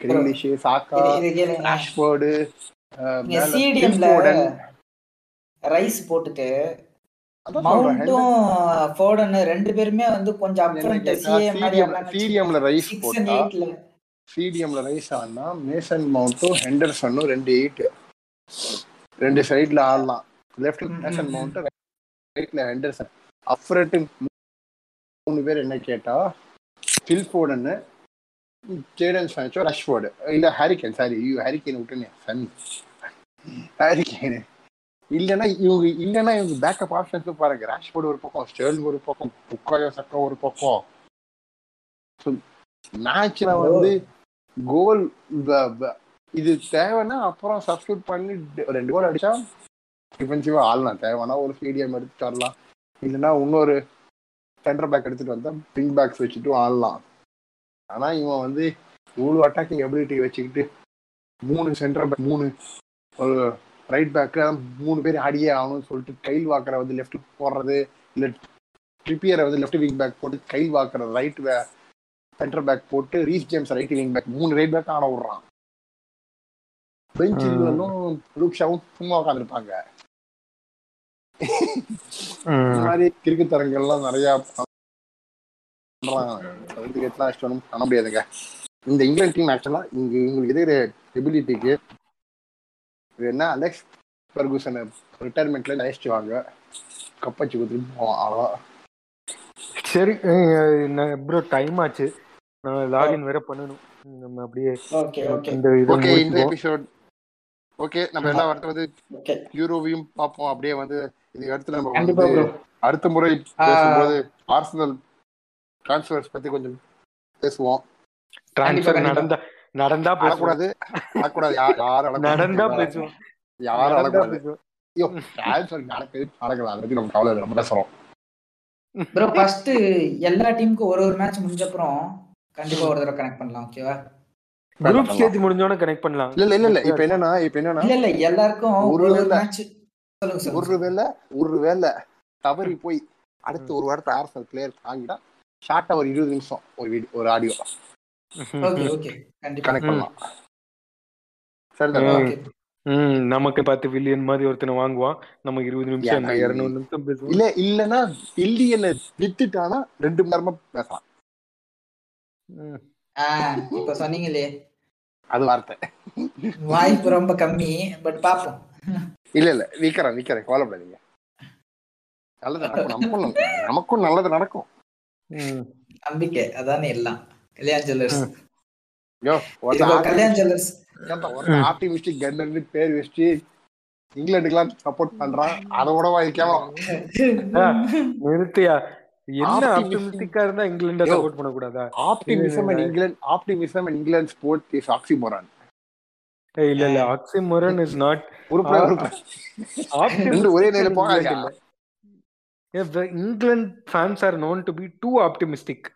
கிரிலிஷ் சாக்கா சிடிஎம்ல ரைஸ் போட்டுட்டு ஃபோர்டன் ரெண்டு பேருமே வந்து கொஞ்சம் சிடிஎம்ல ரைஸ் போட்டா சிடிஎம்ல ரைஸ் ஆனா மேசன் மவுண்ட்டும் ஹெண்டர்சனும் ரெண்டு எயிட் ரெண்டு சைடுல ஆடலாம். லெஃப்ட் மேசன் மவுண்ட் ரைட்ல ஹெண்டர்சன் அப்ரட்டு மூணு பேர் என்ன கேட்டா Phil Foden Jadon Sancho Rashford இல்ல ஹாரிகேன் சாரி ஐயோ ஹாரிகேன் விட்டுனே சன் ஹாரிகேன் இல்லைன்னா இவங்க இல்லைன்னா இவங்க பேக்கப் ஆப்ஷன்ஸ் பாருங்க. ராஷ்ஃபோர்டு ஒரு பக்கம் ஸ்டேர்லிங் ஒரு பக்கம் புக்காயோ சக்கா ஒரு பக்கம். மேட்ச்ல வந்து கோல் இது தேவைன்னா அப்புறம் சப்ஸ்டியூட் பண்ணி ரெண்டு கோல் அடிச்சா டிஃபென்சிவா ஆடலாம். தேவைன்னா ஒரு ஸ்டேடியம் எடுத்துட்டு வரலாம். இல்லைன்னா இன்னொரு சென்டர் பேக் எடுத்துட்டு வந்தா பிங்க் பேக்ஸ் வச்சுட்டு ஆடலாம். ஆனா இவன் வந்து இவ்வளோ அட்டாக்கிங் எபிலிட்டி வச்சுக்கிட்டு மூணு சென்டர் பேக் மூணு ஒரு ரைட் பேக்கு மூணு பேர் ஆடியே ஆகணும்னு சொல்லிட்டு கைல் வாக்கரை வந்து லெஃப்ட் போடுறது இல்லை ட்ரிப்பியரை வந்து லெஃப்ட் விங் பேக் போட்டு கைல் வாக்கரை ரைட் சென்டர் பேக் போட்டு Reece James right wing back மூணு ரைட் பேக் ஆட விடுறான். பெஞ்ச் ம். இல்லைன்னும் ரூக்ஷாவும் சும்மா உட்காந்துருப்பாங்க இந்த மாதிரி கிரிக்கெட் தரங்கள்லாம் நிறைய பண்றாங்க. கிரிக்கெட்லாம் இஷ்டம் பண்ண முடியாதுங்க. இந்த இங்கிலாந்து டீம் ஆக்சுவலா இங்க இவங்களுக்கு இருக்கிற எபிலிட்டிக்கு என்ன அலெக்ஸ் ஃபர்கூசனை ரிட்டையர்மெண்ட்ல அழைச்சிட்டு வாங்க. கப்பச்சு கொடுத்துட்டு போவான் அவ்வளோதான் சரி ப்ரோ டைம் ஆச்சு. நான் லாகின் வேற பண்ணணும். நம்ம அப்படியே ஓகே ஓகே இந்த இதை ஓகே இந்த எபிசோட் ஓகே நம்ம எல்லாம் அடுத்து வந்து ஓகே யூரோவையும் பார்ப்போம். அப்படியே வந்து இதுக்கு அடுத்து நம்ம அடுத்த முறை பேசும்போது ஆர்சனல் டிரான்ஸ்ஃபர்ஸ் பத்தி கொஞ்சம் பேசுவோம். டிரான்ஸ்ஃபர். நடந்தா நடந்தா பேசுவோம். அழக்கூடாது யார் யார் நடந்தா பேசுவோம். அழக்கூடாது ஐயோ டிரான்ஸ்ஃபர் நடக்குது அதை பத்தி நம்ம கவலை நம்ம பேசுறோம் ப்ரோ ஃபர்ஸ்ட் எல்லா டீமுக்கும் ஒரு ஒரு மேட்ச் முடிஞ்ச அப்புறம் கண்டிப்பா ஒரு தடவை கனெக்ட் பண்ணலாம் ஓகேவா குரூப் ஸ்டேஜ் முடிஞ்சோட கனெக்ட் பண்ணலாம். இல்ல இல்ல இல்ல. இப்ப என்னன்னா இப்ப என்னன்னா இல்ல இல்ல. எல்லாருக்கும் ஒரு மேட்ச் ஒருவேளை ஒருவேளை தவறி போய் அடுத்து ஒரு வாரத்தை ஆர்சனல் பிளேயர் தாங்கிட்டா ஷார்ட்டா ஒரு இருபது நிமிஷம் ஒரு வீடியோ ஒரு ஆடியோ ஓகே ஓகே. கண்டிப்பா. கனெக்ட். பண்ணலாம். சரிதானே ம். நமக்கு பத்து பில்லியன் மாதிரி ஒருத்தனை வாங்குவான். நம்ம இருபது நிமிஷம் இருநூறு நிமிஷம் பேசுவோம்? இல்ல இல்லன்னா பில்லியனை வித்துட்டானா ரெண்டு மணி நேரமா பேசலாம் இப்ப சொன்னீங்களே. அது வார்த்தை. வாய்ப்பு ரொம்ப கம்மி பட் பாப்போம். இல்ல இல்ல. விக்கிறேன் விக்கிறேன் கவலைப்படாதீங்க. நல்லது நடக்கும். நமக்கும் நமக்கும் நல்லது நடக்கும். நம்பிக்கை. அதானே எல்லாம். கல்யாண் ஜுவல்லர்ஸ் ம். யோ கல்யாண் ஜுவல்லர்ஸ் ஆப்டிமிஸ்டிக் கன்னு பேர் வச்சு இங்கிலாந்துக்கெல்லாம் சப்போர்ட் பண்றான் அதோட கேவலம் நிறுத்தியா. என்ன Optimistic. ஆப்டிமிஸ்டிக்கா இருந்தா இங்கிலாண்ட யோ. சப்போர்ட் பண்ணக்கூடாதா? Optimism and England optimism and England sport is oxymoron இல்ல இல்ல ஆக்சிமோரன் இஸ் நாட் ஒரே நேரம் போகாதீங்க. England fans are known to be too optimistic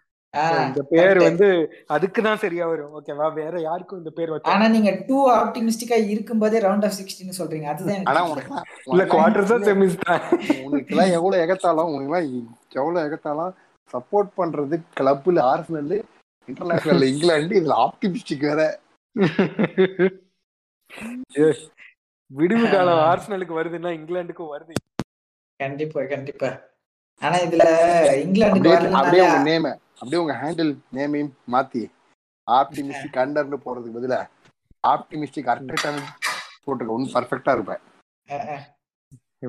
இந்த பேர். வந்து அதுக்கு தான் சரியா வரும். ஓகேவா வேற யாருக்கும் இந்த பேர் வச்சா ஆனா நீங்க டூ ஆப்டிமிஸ்டிக்கா இருக்கும்போதே ரவுண்ட் ஆஃப் சிக்ஸ்டின்னு சொல்றீங்க. அதுதான் ஆனா. உனக்கு இல்ல குவார்டர்ஸ் தான் செமிஸ் தான் உனக்கு எல்லாம் எவ்வளவு எகத்தாலும் உனக்கு எல்லாம் எவ்வளவு எகத்தாலும் சப்போர்ட் பண்றது கிளப்ல ஆர்சனல் இன்டர்நேஷனல் இங்கிலாந்து இதுல ஆப்டிமிஸ்டிக் வேற. Yes. விடுவு காலம் ஆர்சனலுக்கு வருதுன்னா இங்கிலாந்துக்கும் வருது. கண்டிப்பா கண்டிப்பா. ஆனா இதுல இங்கிலாந்துக்கு அப்படியே உங்க நேம அப்படியே உங்க ஹேண்டில் நேமையும் மாத்தி ஆப்டிமிஸ்டிக் அண்டர்னு போறதுக்கு பதிலா ஆப்டிமிஸ்டிக் அர்த்தம் போட்டுக்க ஒன்னும் பர்ஃபெக்டா இருப்பேன்.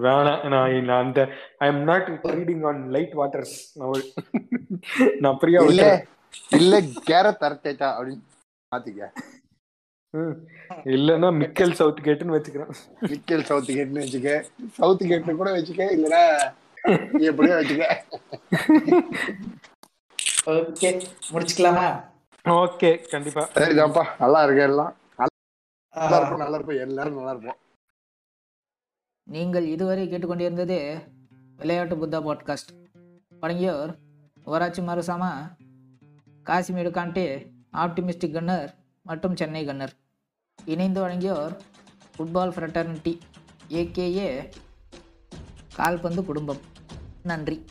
வேணாம் நான் அந்த I am not reading on light waters நான் பிரியா இல்ல. இல்ல கேரட் அர்த்தேட்டா அப்படின்னு மாத்திக்க. இல்லன்னா மிக்கல் சவுத் கேட்டுன்னு வச்சுக்கிறேன் மிக்கல் சவுத் கேட்னு வச்சுக்க சவுத் கேட்னு கூட வச்சுக்க இல்லனா நீ எப்படியோ வச்சுக்க. ஓகே முடிச்சுக்கலாமா? ஓகே கண்டிப்பா. சரிதான்ப்பா நல்லா இருக்கு எல்லாம். நல்லா இருப்போம் நல்லா இருப்போம். எல்லாரும் நல்லா இருப்போம். நீங்கள் இதுவரை கேட்டுக்கொண்டிருந்தது விளையாட்டு புத்தா பாட்காஸ்ட் வழங்கியோர் ஊராட்சி மருசாமா காசிமேடு காண்டே ஆப்டிமிஸ்டிக் கன்னர் மற்றும் சென்னை கன்னர். இணைந்து வழங்கியோர் ஃபுட்பால் ஃப்ரெட்டர்னிட்டி ஏகேஏ கால்பந்து குடும்பம். நன்றி.